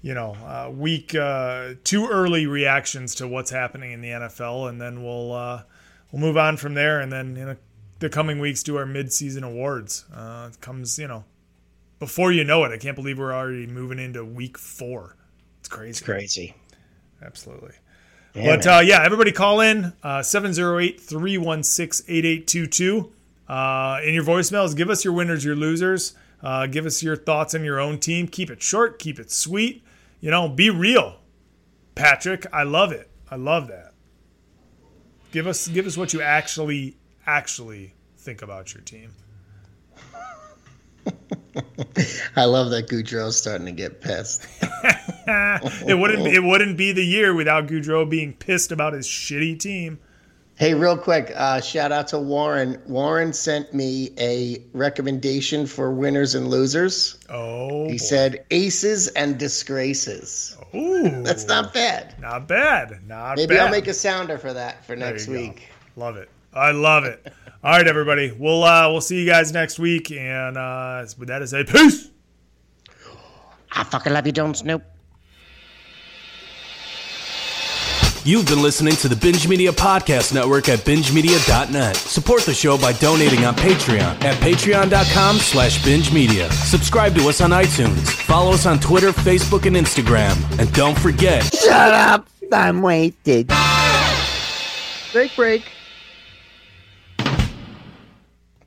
you know uh, week uh, too early reactions to what's happening in the NFL, and then we'll uh, we'll move on from there, and then in a, the coming weeks do our midseason awards. Uh, it comes you know before you know it. I can't believe we're already moving into week four. It's crazy. It's crazy. Absolutely. Yeah, but uh, yeah, everybody call in uh, 708 316 8822. Uh, In your voicemails, give us your winners, your losers. Uh, give us your thoughts on your own team. Keep it short, keep it sweet. You know, be real. Patrick, I love it. I love that. Give us give us what you actually actually think about your team. I love that Goudreau's starting to get pissed. it wouldn't it wouldn't be the year without Goudreau being pissed about his shitty team. Hey, real quick, uh, shout out to Warren. Warren sent me a recommendation for winners and losers. Oh, He boy. said aces and disgraces. Ooh, That's not bad. not bad. Not bad. Maybe bad. I'll make a sounder for that for next you go. week. Love it. I love it. All right, everybody. We'll uh, we'll see you guys next week. And uh, with that, I say peace. I fucking love you, don't Snoop. You've been listening to the Binge Media Podcast Network at bingemedia.net. Support the show by donating on Patreon at patreon.com slash binge media. Subscribe to us on iTunes. Follow us on Twitter, Facebook, and Instagram. And don't forget, Shut up! I'm waiting. Break, break.